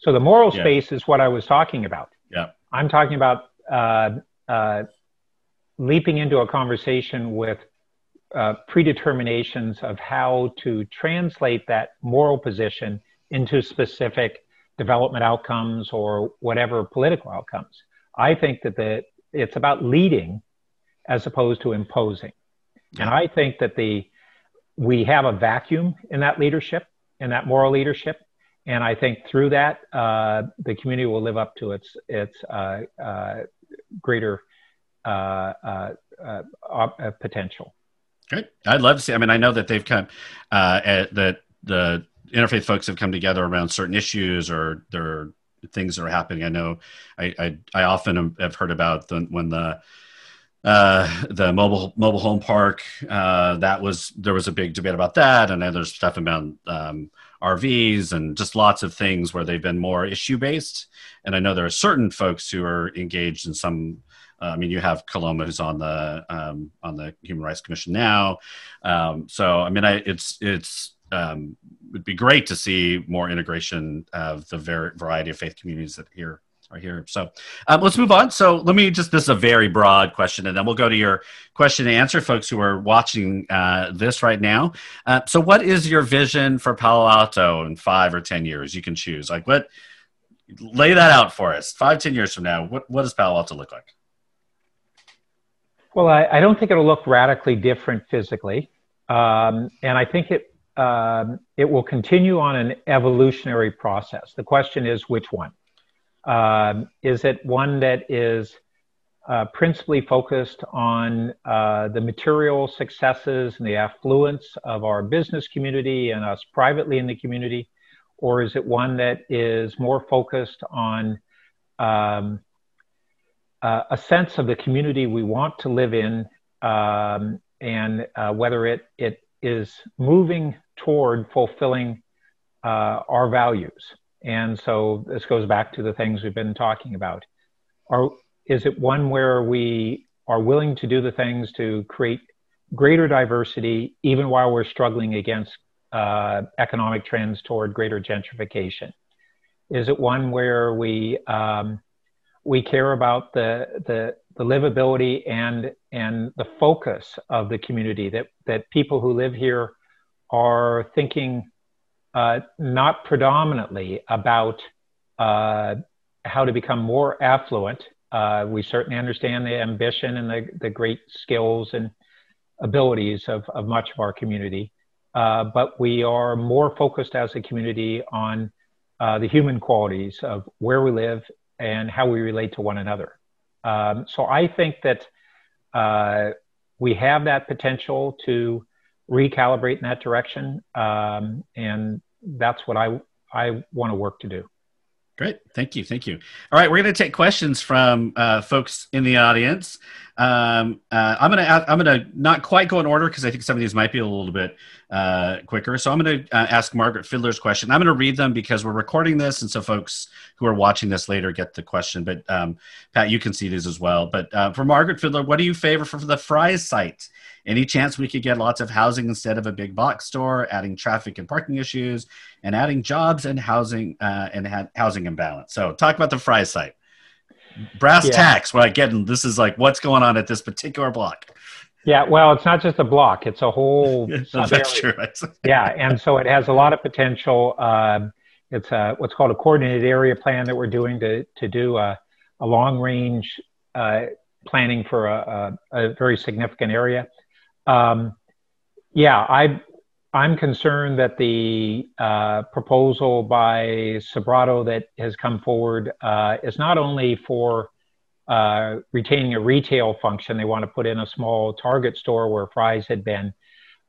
So the moral yeah. space is what I was talking about. Yeah. I'm talking about uh, uh, leaping into a conversation with uh, predeterminations of how to translate that moral position into specific development outcomes or whatever political outcomes. I think that the, it's about leading as opposed to imposing. Yeah. And I think that the we have a vacuum in that leadership, in that moral leadership, and I think through that uh, the community will live up to its its uh, uh, greater uh, uh, uh, potential. Great, I'd love to see. I mean, I know that they've come at that the interfaith folks have come together around certain issues or there are things that are happening. I know I I, I often have heard about the, when the uh, the mobile mobile home park uh, that was there was a big debate about that, and then there's stuff about um, RVs and just lots of things where they've been more issue based. And I know there are certain folks who are engaged in some. Uh, I mean, you have Coloma who's on the um, on the Human Rights Commission now. Um, so I mean, I, it's it's um, would be great to see more integration of the ver- variety of faith communities that here are here. So um, let's move on. So let me just, this is a very broad question, and then we'll go to your question and answer, folks who are watching uh, this right now. Uh, so, what is your vision for Palo Alto in five or 10 years? You can choose. Like, what, lay that out for us. Five, ten years from now, what, what does Palo Alto look like? Well, I, I don't think it'll look radically different physically. Um, and I think it um, it will continue on an evolutionary process. The question is which one? Um, is it one that is uh, principally focused on uh, the material successes and the affluence of our business community and us privately in the community? Or is it one that is more focused on um, uh, a sense of the community we want to live in um, and uh, whether it, it is moving toward fulfilling uh, our values. And so this goes back to the things we've been talking about. Are, is it one where we are willing to do the things to create greater diversity, even while we're struggling against uh, economic trends toward greater gentrification? Is it one where we um, we care about the, the the livability and and the focus of the community that that people who live here are thinking uh, not predominantly about uh, how to become more affluent. Uh, we certainly understand the ambition and the, the great skills and abilities of, of much of our community, uh, but we are more focused as a community on uh, the human qualities of where we live and how we relate to one another. Um, so I think that we have that potential to recalibrate in that direction. Um, and that's what I, I want to work to do. Great. Thank you. Thank you. All right. We're going to take questions from uh, folks in the audience. Um, uh, I'm to, I'm to not quite go in order because I think some of these might be a little bit uh, quicker. So I'm to uh, ask Margaret Fiddler's question. I'm to read them because we're recording this. And so folks who are watching this later get the question. But um, Pat, you can see these as well. But uh, for Margaret Fiddler, what do you favor for the Fry's site? Any chance we could get lots of housing instead of a big box store, adding traffic and parking issues, and adding jobs and housing uh, and ha- housing imbalance? So, talk about the Fry site. Brass yeah. tacks. What I get, this is like what's going on at this particular block. Yeah, well, it's not just a block; it's a whole. That's true. yeah, and so it has a lot of potential. Um, it's a, what's called a coordinated area plan that we're doing to to do a, a long range uh, planning for a, a, a, very significant area. Um, yeah, I, I'm concerned that the uh, proposal by Sobrato that has come forward uh, is not only for uh, retaining a retail function, they want to put in a small Target store where Fry's had been,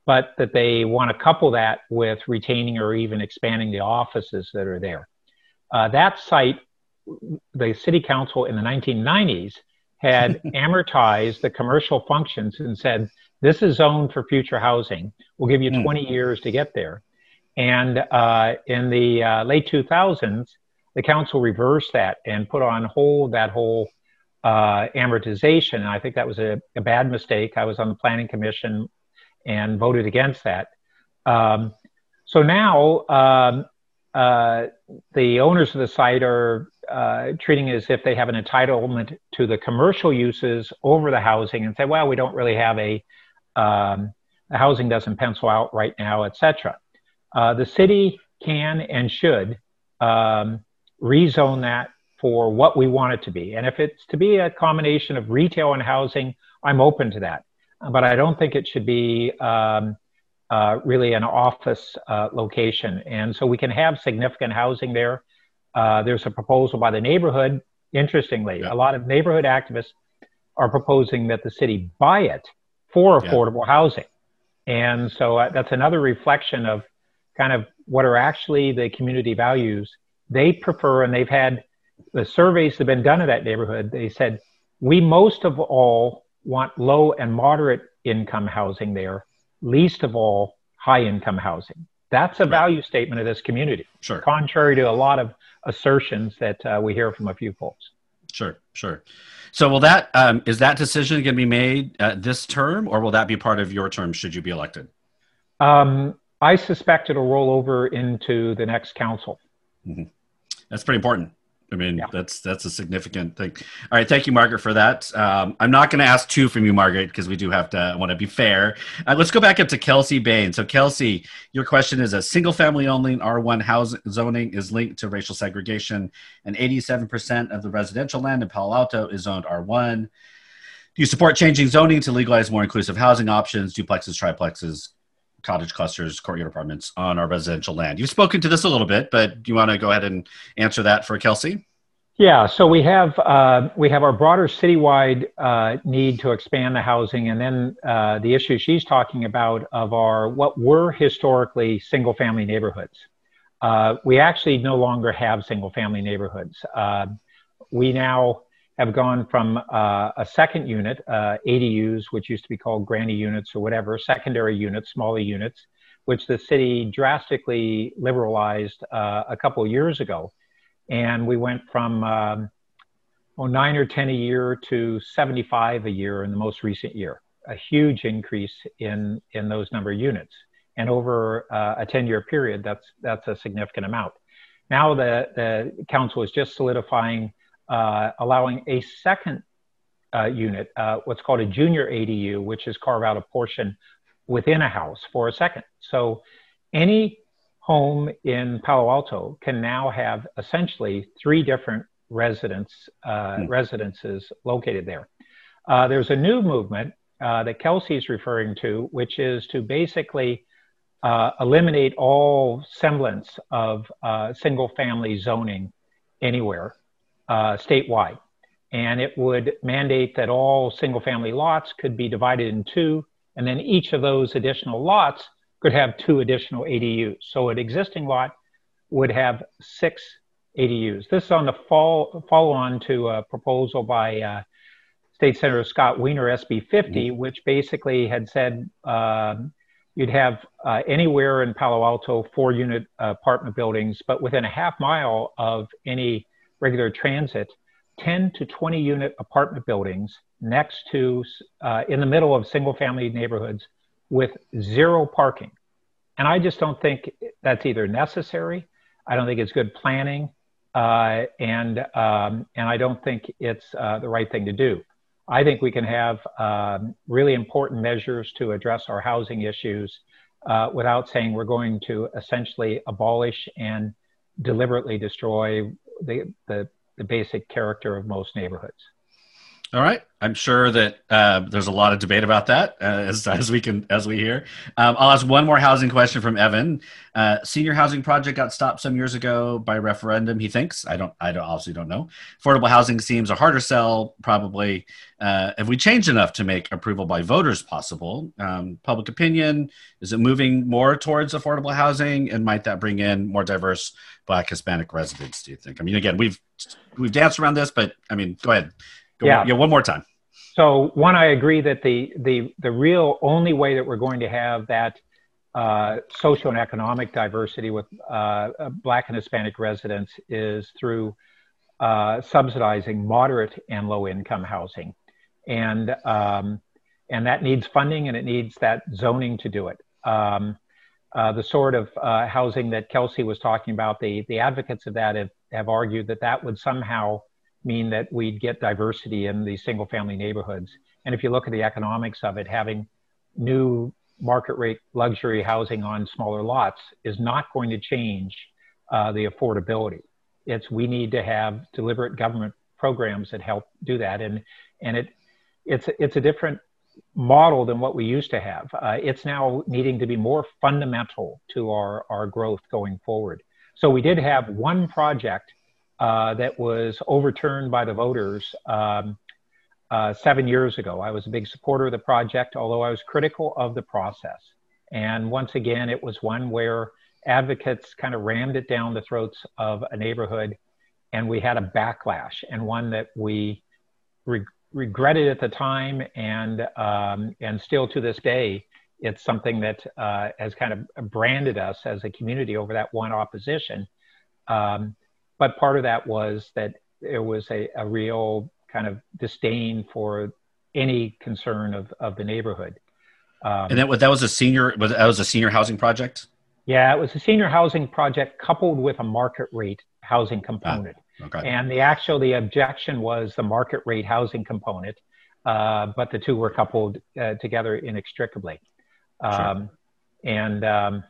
but that they want to couple that with retaining or even expanding the offices that are there. Uh, that site, the city council in the 1990s had amortized the commercial functions and said, this is zoned for future housing. We'll give you hmm. 20 years to get there. And uh, in the uh, late 2000s, the council reversed that and put on hold that whole uh, amortization. And I think that was a, a, bad mistake. I was on the planning commission and voted against that. Um, so now um, uh, the owners of the site are uh, treating it as if they have an entitlement to the commercial uses over the housing and say, well, we don't really have a, um, the housing doesn't pencil out right now, etc. Uh, the city can and should um, rezone that for what we want it to be. And if it's to be a combination of retail and housing, I'm open to that. But I don't think it should be um, uh, really an office uh, location. And so we can have significant housing there. Uh, there's a proposal by the neighborhood. Interestingly, yeah. a lot of neighborhood activists are proposing that the city buy it for affordable yeah. housing. And so uh, that's another reflection of kind of what are actually the community values. They prefer, and they've had the surveys that have been done in that neighborhood, they said, we most of all want low and moderate income housing there, least of all high income housing. That's a right. value statement of this community. Sure. Contrary to a lot of assertions that uh, we hear from a few folks. Sure, sure. So, will that um, is that decision going to be made uh, this term, or will that be part of your term should you be elected? Um, I suspect it'll roll over into the next council. Mm-hmm. That's pretty important. I mean, yeah. that's that's a significant thing. All right, thank you, Margaret, for that. Um, I'm not going to ask two from you, Margaret, because we do have to. I want to be fair. Uh, let's go back up to Kelsey Bains. So, Kelsey, your question is: A single-family only R1 house zoning is linked to racial segregation, and 87% of the residential land in Palo Alto is zoned R1. Do you support changing zoning to legalize more inclusive housing options, duplexes, triplexes, cottage clusters, courtyard apartments on our residential land. You've spoken to this a little bit, but do you want to go ahead and answer that for Kelsey? Yeah, so we have uh, we have our broader citywide uh, need to expand the housing, and then uh, the issue she's talking about of our what were historically single family neighborhoods. Uh, we actually no longer have single family neighborhoods. Uh, we now have gone from uh, a second unit, uh, ADUs, which used to be called granny units or whatever, secondary units, smaller units, which the city drastically liberalized uh, a couple of years ago. And we went from um, oh, nine or 10 a year to 75 a year in the most recent year, a huge increase in, in those number of units. And over uh, a 10 year period, that's, that's a significant amount. Now the, the council is just solidifying uh, allowing a second uh, unit, uh, what's called a junior ADU, which is carve out a portion within a house for a second. So any home in Palo Alto can now have essentially three different residence mm. residences located there. Uh, there's a new movement uh, that Kelsey is referring to, which is to basically uh, eliminate all semblance of single family zoning anywhere uh, statewide. And it would mandate that all single family lots could be divided in two, and then each of those additional lots could have two additional ADUs. So an existing lot would have six ADUs. This is on the fall, follow on to a proposal by uh, State Senator Scott Wiener, SB 50, mm-hmm. which basically had said um, you'd have uh, anywhere in Palo Alto four unit uh, apartment buildings, but within a half mile of any regular transit 10 to 20 unit apartment buildings next to, uh, in the middle of single family neighborhoods with zero parking. And I just don't think that's either necessary. I don't think it's good planning. Uh, and, um, and I don't think it's uh, the right thing to do. I think we can have um, really important measures to address our housing issues uh, without saying we're going to essentially abolish and deliberately destroy the, the, the basic character of most neighborhoods. All right. I'm sure that uh, there's a lot of debate about that uh, as, as we can as we hear. Um, I'll ask one more housing question from Evan. Uh, senior housing project got stopped some years ago by referendum. He thinks I don't I don't, obviously don't know. Affordable housing seems a harder sell. Probably uh, have we changed enough to make approval by voters possible? Um, public opinion is it moving more towards affordable housing, and might that bring in more diverse Black Hispanic residents? Do you think? I mean, again, we've we've danced around this, but I mean, go ahead. Go yeah. yeah, one more time. So one, I agree that the the the real only way that we're going to have that uh, social and economic diversity with uh, Black and Hispanic residents is through uh, subsidizing moderate and low income housing. And, um, and that needs funding and it needs that zoning to do it. Um, uh, the sort of uh, housing that Kelsey was talking about, the, the advocates of that have, have argued that that would somehow mean that we'd get diversity in these single family neighborhoods. And if you look at the economics of it, having new market rate luxury housing on smaller lots is not going to change uh, the affordability. It's we need to have deliberate government programs that help do that, and and it it's it's a different model than what we used to have. Uh, it's now needing to be more fundamental to our our growth going forward. So we did have one project uh, that was overturned by the voters um, uh, seven years ago. I was a big supporter of the project, although I was critical of the process. And once again, it was one where advocates kind of rammed it down the throats of a neighborhood, and we had a backlash, and one that we re- regretted at the time, and um, and still to this day, it's something that uh, has kind of branded us as a community over that one opposition. Um, but part of that was that there was a, a real kind of disdain for any concern of, of the neighborhood. Um, and that was that was a senior was that was a senior housing project. Yeah, it was a senior housing project coupled with a market rate housing component. Ah, okay. And the actual the objection was the market rate housing component, uh, but the two were coupled uh, together inextricably. Um, sure. And um,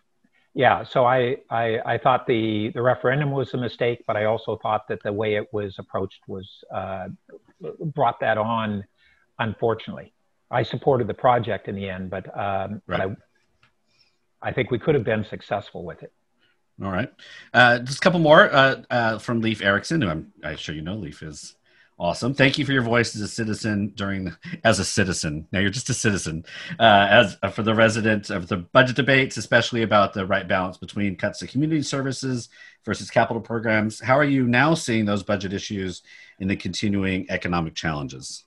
yeah, so I, I, I thought the the referendum was a mistake, but I also thought that the way it was approached was uh, brought that on. Unfortunately, I supported the project in the end, but um, right. but I I think we could have been successful with it. All right. Uh, just a couple more uh, uh, from Leif Erickson, who I'm, I'm sure you know Leif is awesome. Thank you for your voice as a citizen during as a citizen. Now you're just a citizen. Uh, as uh, for the resident of the budget debates, especially about the right balance between cuts to community services versus capital programs. How are you now seeing those budget issues in the continuing economic challenges?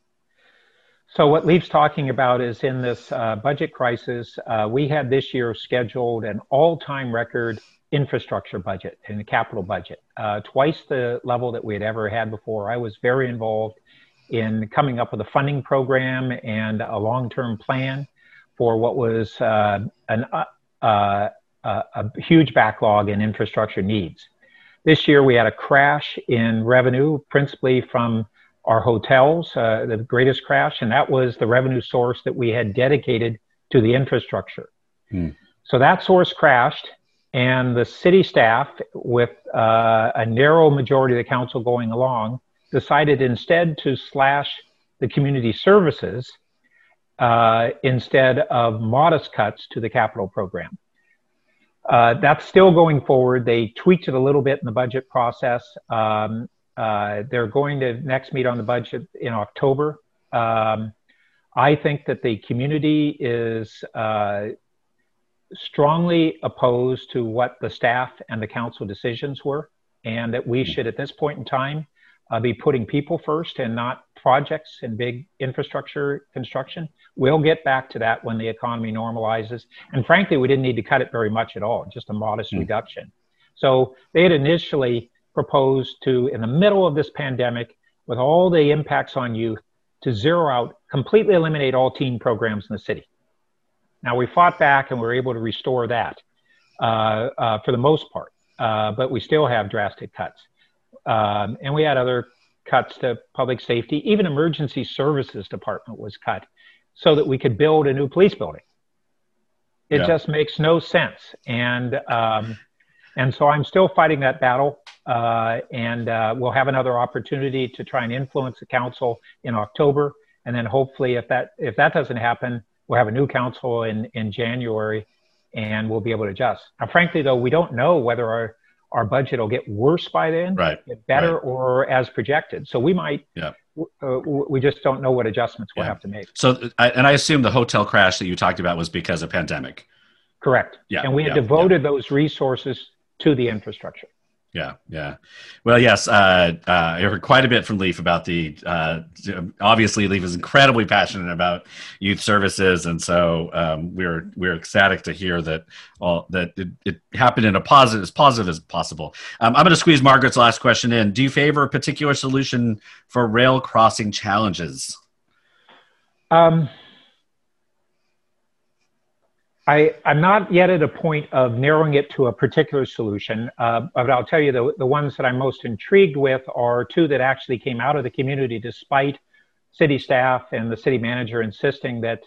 So what Leif's talking about is in this uh, budget crisis, uh, we had this year scheduled an all-time record infrastructure budget and the capital budget, uh, twice the level that we had ever had before. I was very involved in coming up with a funding program and a long-term plan for what was uh, an, uh, uh, a huge backlog in infrastructure needs. This year we had a crash in revenue, principally from our hotels, uh, the greatest crash, and that was the revenue source that we had dedicated to the infrastructure. Hmm. So that source crashed, and the city staff, with uh, a narrow majority of the council going along, decided instead to slash the community services uh, instead of modest cuts to the capital program. Uh, that's still going forward. They tweaked it a little bit in the budget process. Um, uh, they're going to next meet on the budget in October. Um, I think that the community is uh, strongly opposed to what the staff and the council decisions were, and that we should, at this point in time, uh, be putting people first and not projects and big infrastructure construction. We'll get back to that when the economy normalizes. And frankly, we didn't need to cut it very much at all, just a modest mm. reduction. So they had initially proposed to, in the middle of this pandemic, with all the impacts on youth, to zero out, completely eliminate all teen programs in the city. Now, we fought back and we were able to restore that uh, uh, for the most part, uh, but we still have drastic cuts. Um, and we had other cuts to public safety, even emergency services department was cut so that we could build a new police building. It yeah. just makes no sense. And um, and so I'm still fighting that battle. Uh, and uh, we'll have another opportunity to try and influence the council in October. And then hopefully, if that if that doesn't happen, we'll have a new council in in January, and we'll be able to adjust. Now, frankly, though, we don't know whether our our budget will get worse by then, right? Get better, right. or as projected. So we might. Yeah. Uh, we just don't know what adjustments we'll yeah. have to make. So, and I assume the hotel crash that you talked about was because of pandemic. Correct. Yeah. And we had yeah, devoted yeah. those resources to the infrastructure. Yeah, yeah. Well, yes, uh, uh, I heard quite a bit from Leif about the. Uh, obviously, Leif is incredibly passionate about youth services, and so um, we're we're ecstatic to hear that all that it, it happened in a positive as positive as possible. Um, I'm going to squeeze Margaret's last question in. Do you favor a particular solution for rail crossing challenges? Um, I, am not yet at a point of narrowing it to a particular solution, uh, but I'll tell you the, the ones that I'm most intrigued with are two that actually came out of the community despite city staff and the city manager insisting that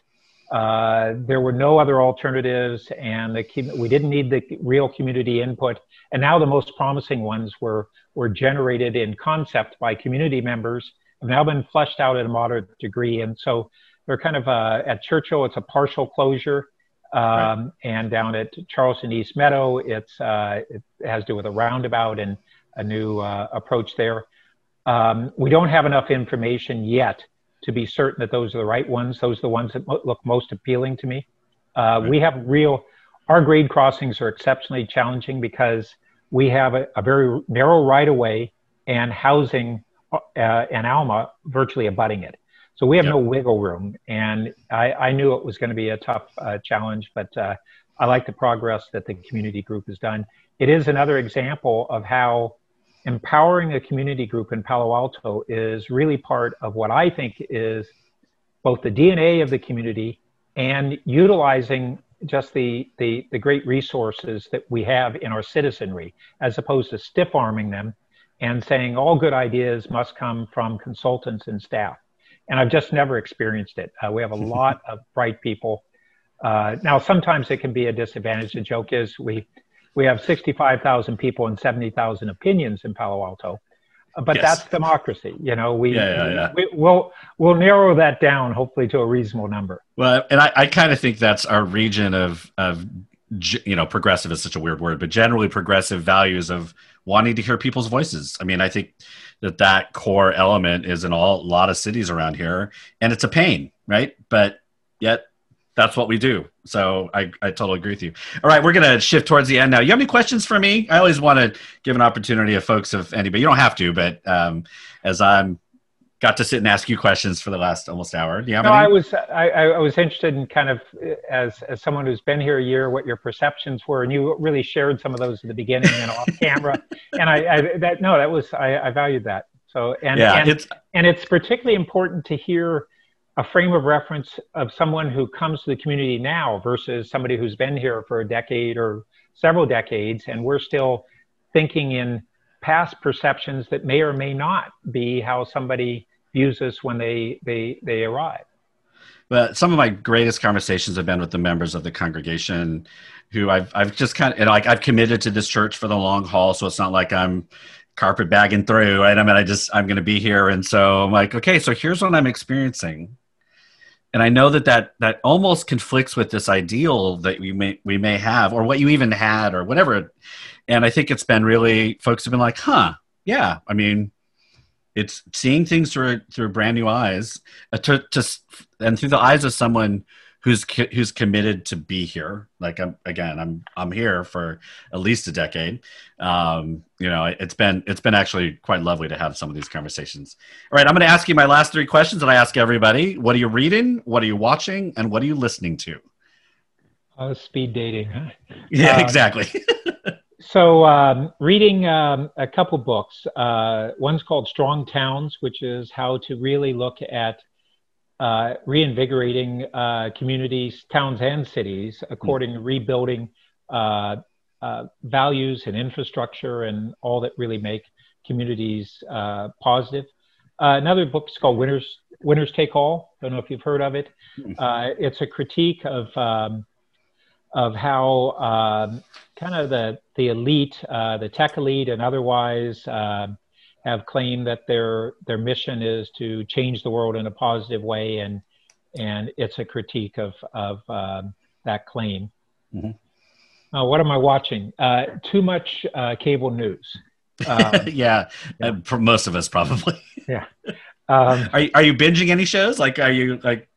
uh, there were no other alternatives and the, we didn't need the real community input. And now the most promising ones were, were generated in concept by community members, have now been fleshed out at a moderate degree. And so they're kind of at Churchill, it's a partial closure um, right. And down at Charleston East Meadow, it's uh, it has to do with a roundabout and a new uh, approach there. Um, we don't have enough information yet to be certain that those are the right ones. Those are the ones that mo- look most appealing to me. Uh, right. We have real, our grade crossings are exceptionally challenging because we have a, a very narrow right of way and housing uh, in Alma virtually abutting it. So we have yep. no wiggle room, and I, I, knew it was going to be a tough uh, challenge, but uh, I like the progress that the community group has done. It is another example of how empowering a community group in Palo Alto is really part of what I think is both the DNA of the community and utilizing just the, the, the great resources that we have in our citizenry, as opposed to stiff arming them and saying all good ideas must come from consultants and staff and I've just never experienced it. Uh, we have a lot of bright people. Uh, now, sometimes it can be a disadvantage. The joke is we we have 65,000 people and 70,000 opinions in Palo Alto, uh, but yes. that's democracy. You know, we, yeah, yeah, yeah. we will we'll narrow that down hopefully to a reasonable number. Well, and I, I kind of think that's our region of of you know progressive is such a weird word, but generally progressive values of wanting to hear people's voices. I mean, I think that that core element is in all, a lot of cities around here and it's a pain right? But yet that's what we do. So I, I totally agree with you. All right we're going to shift towards the end now. You have any questions for me? I always want to give an opportunity of folks if anybody you don't have to but um, as i'm got to sit and ask you questions for the last almost hour. Do you have no, any? I was I, I, was interested in kind of as as someone who's been here a year, what your perceptions were, and you really shared some of those at the beginning and off camera. And I, I, that no, that was I, I valued that. So and yeah, and, it's and it's particularly important to hear a frame of reference of someone who comes to the community now versus somebody who's been here for a decade or several decades, and we're still thinking in past perceptions that may or may not be how somebody views us when they they they arrive. But some of my greatest conversations have been with the members of the congregation, who I've I've just kind of know, like I've committed to this church for the long haul, so it's not like I'm carpet bagging through. Right? I mean, I just I'm going to be here, and so I'm like, okay, so here's what I'm experiencing, and I know that that that almost conflicts with this ideal that we may we may have, or what you even had, or whatever. And I think it's been really folks have been like, huh, yeah. I mean, it's seeing things through through brand new eyes, uh, to, to and through the eyes of someone who's who's committed to be here. Like I'm again, I'm I'm here for at least a decade. Um, you know, it's been it's been actually quite lovely to have some of these conversations. All right, I'm going to ask you my last three questions that I ask everybody. What are you reading? What are you watching? And what are you listening to? Uh, speed dating, huh? Yeah, um, exactly. So, um, reading um, a couple books. Uh, one's called Strong Towns, which is how to really look at uh, reinvigorating uh, communities, towns, and cities according to rebuilding uh, uh, values and infrastructure and all that really make communities uh, positive. another book is called Winners Winners Take All. I Don't know if you've heard of it. Hmm. it's a critique of um, of how um, kind of the the elite, uh, the tech elite, and otherwise uh, have claimed that their their mission is to change the world in a positive way, and and it's a critique of of um, that claim. Mm-hmm. Uh, what am I watching? Uh, too much uh, cable news. Um, yeah, yeah. for most of us, probably. yeah. Um, are you, are you binging any shows? Like, are you like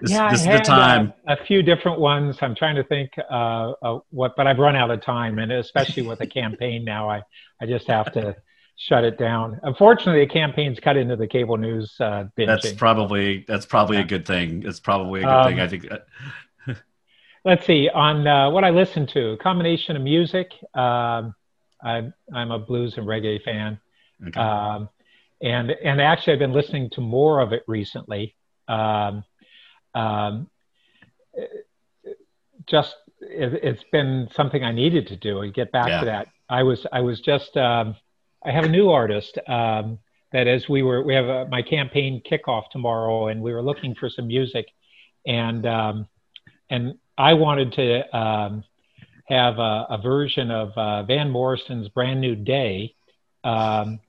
This, yeah, this I is the had, uh, time. a few different ones. I'm trying to think uh, uh, what, but I've run out of time, and especially with a campaign now, I I just have to shut it down. Unfortunately, the campaign's cut into the cable news uh, binging. That's probably that's probably a good thing. It's probably a good Um, thing. I think. uh, Let's see on uh, what I listen to. A combination of music. Um, I'm I'm a blues and reggae fan, Okay. um, and and actually I've been listening to more of it recently. Um, um, just it, it's been something I needed to do and get back Yeah. to that. I was I was just um, I have a new artist um, that as we were we have a, my campaign kickoff tomorrow and we were looking for some music and um, and I wanted to um, have a, a version of uh, Van Morrison's Brand New Day, um,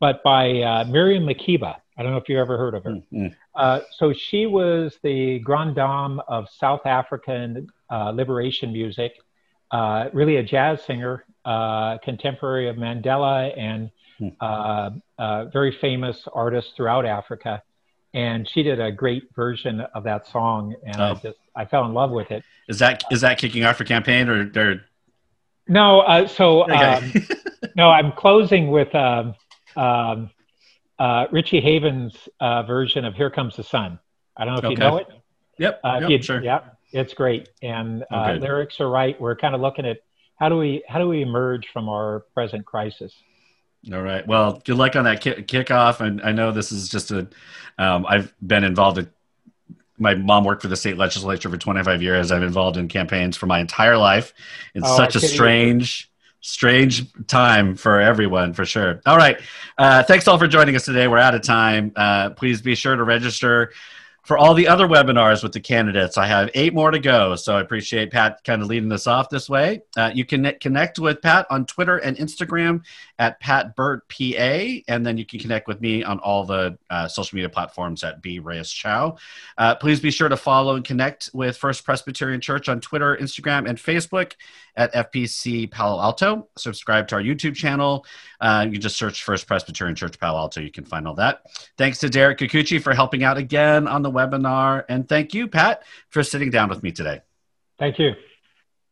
but by uh, Miriam Makeba. I don't know if you ever heard of her. Mm. Uh, so she was the grande dame of South African uh, liberation music, uh, really a jazz singer, uh, contemporary of Mandela and Hmm. uh, uh, very famous artist throughout Africa. And she did a great version of that song, and I Oh. just I fell in love with it. Is that is that kicking off your campaign or? or No, uh, so okay. um, no, I'm closing with um, um, uh, Richie Havens' uh, version of "Here Comes the Sun." I don't know if you know it. yep. Uh, yep, sure. Yeah, it's great, and uh, Okay. lyrics are right. We're kind of looking at how do we how do we emerge from our present crisis. All right. Well, good luck on that kick, kickoff. And I know this is just a. Um, I've been involved. In, my mom worked for the state legislature for 25 years. I'm involved in campaigns for my entire life. It's Oh, such I a you. strange, strange time for everyone, for sure. All right. Uh, thanks all for joining us today. We're out of time. Uh, please be sure to register for all the other webinars with the candidates. I have eight more to go, so I appreciate Pat kind of leading us off this way. Uh, you can connect with Pat on Twitter and Instagram at PatBurtPA, and then you can connect with me on all the uh, social media platforms at B Reyes Chow. Uh, please be sure to follow and connect with First Presbyterian Church on Twitter, Instagram, and Facebook at FPC Palo Alto. Subscribe to our YouTube channel. Uh, you just search First Presbyterian Church Palo Alto. You can find all that. Thanks to Derek Kikuchi for helping out again on the webinar. And thank you, Pat, for sitting down with me today. Thank you.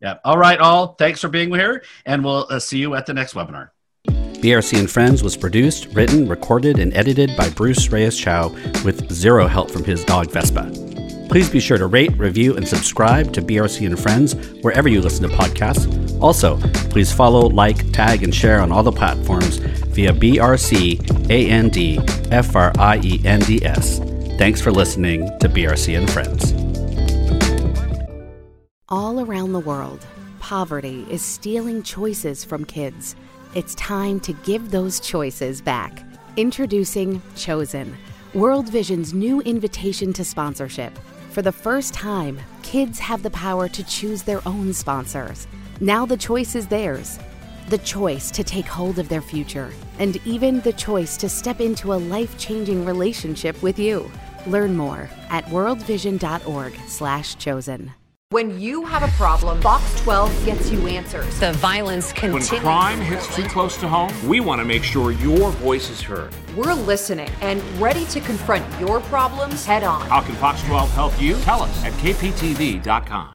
Yeah. All right, all. Thanks for being here, and we'll uh, see you at the next webinar. BRC and Friends was produced, written, recorded, and edited by Bruce Reyes Chow with zero help from his dog Vespa. Please be sure to rate, review, and subscribe to BRC and Friends wherever you listen to podcasts. Also, please follow, like, tag, and share on all the platforms via BRC AND FRIENDS. Thanks for listening to BRC and Friends. All around the world, poverty is stealing choices from kids. It's time to give those choices back. Introducing Chosen, World Vision's new invitation to sponsorship. For the first time, kids have the power to choose their own sponsors. Now the choice is theirs. The choice to take hold of their future, and even the choice to step into a life-changing relationship with you. Learn more at worldvision.org/chosen. When you have a problem, Fox 12 gets you answers. The violence continues. When crime hits too close to home, we want to make sure your voice is heard. We're listening and ready to confront your problems head on. How can Fox 12 help you? Tell us at kptv.com.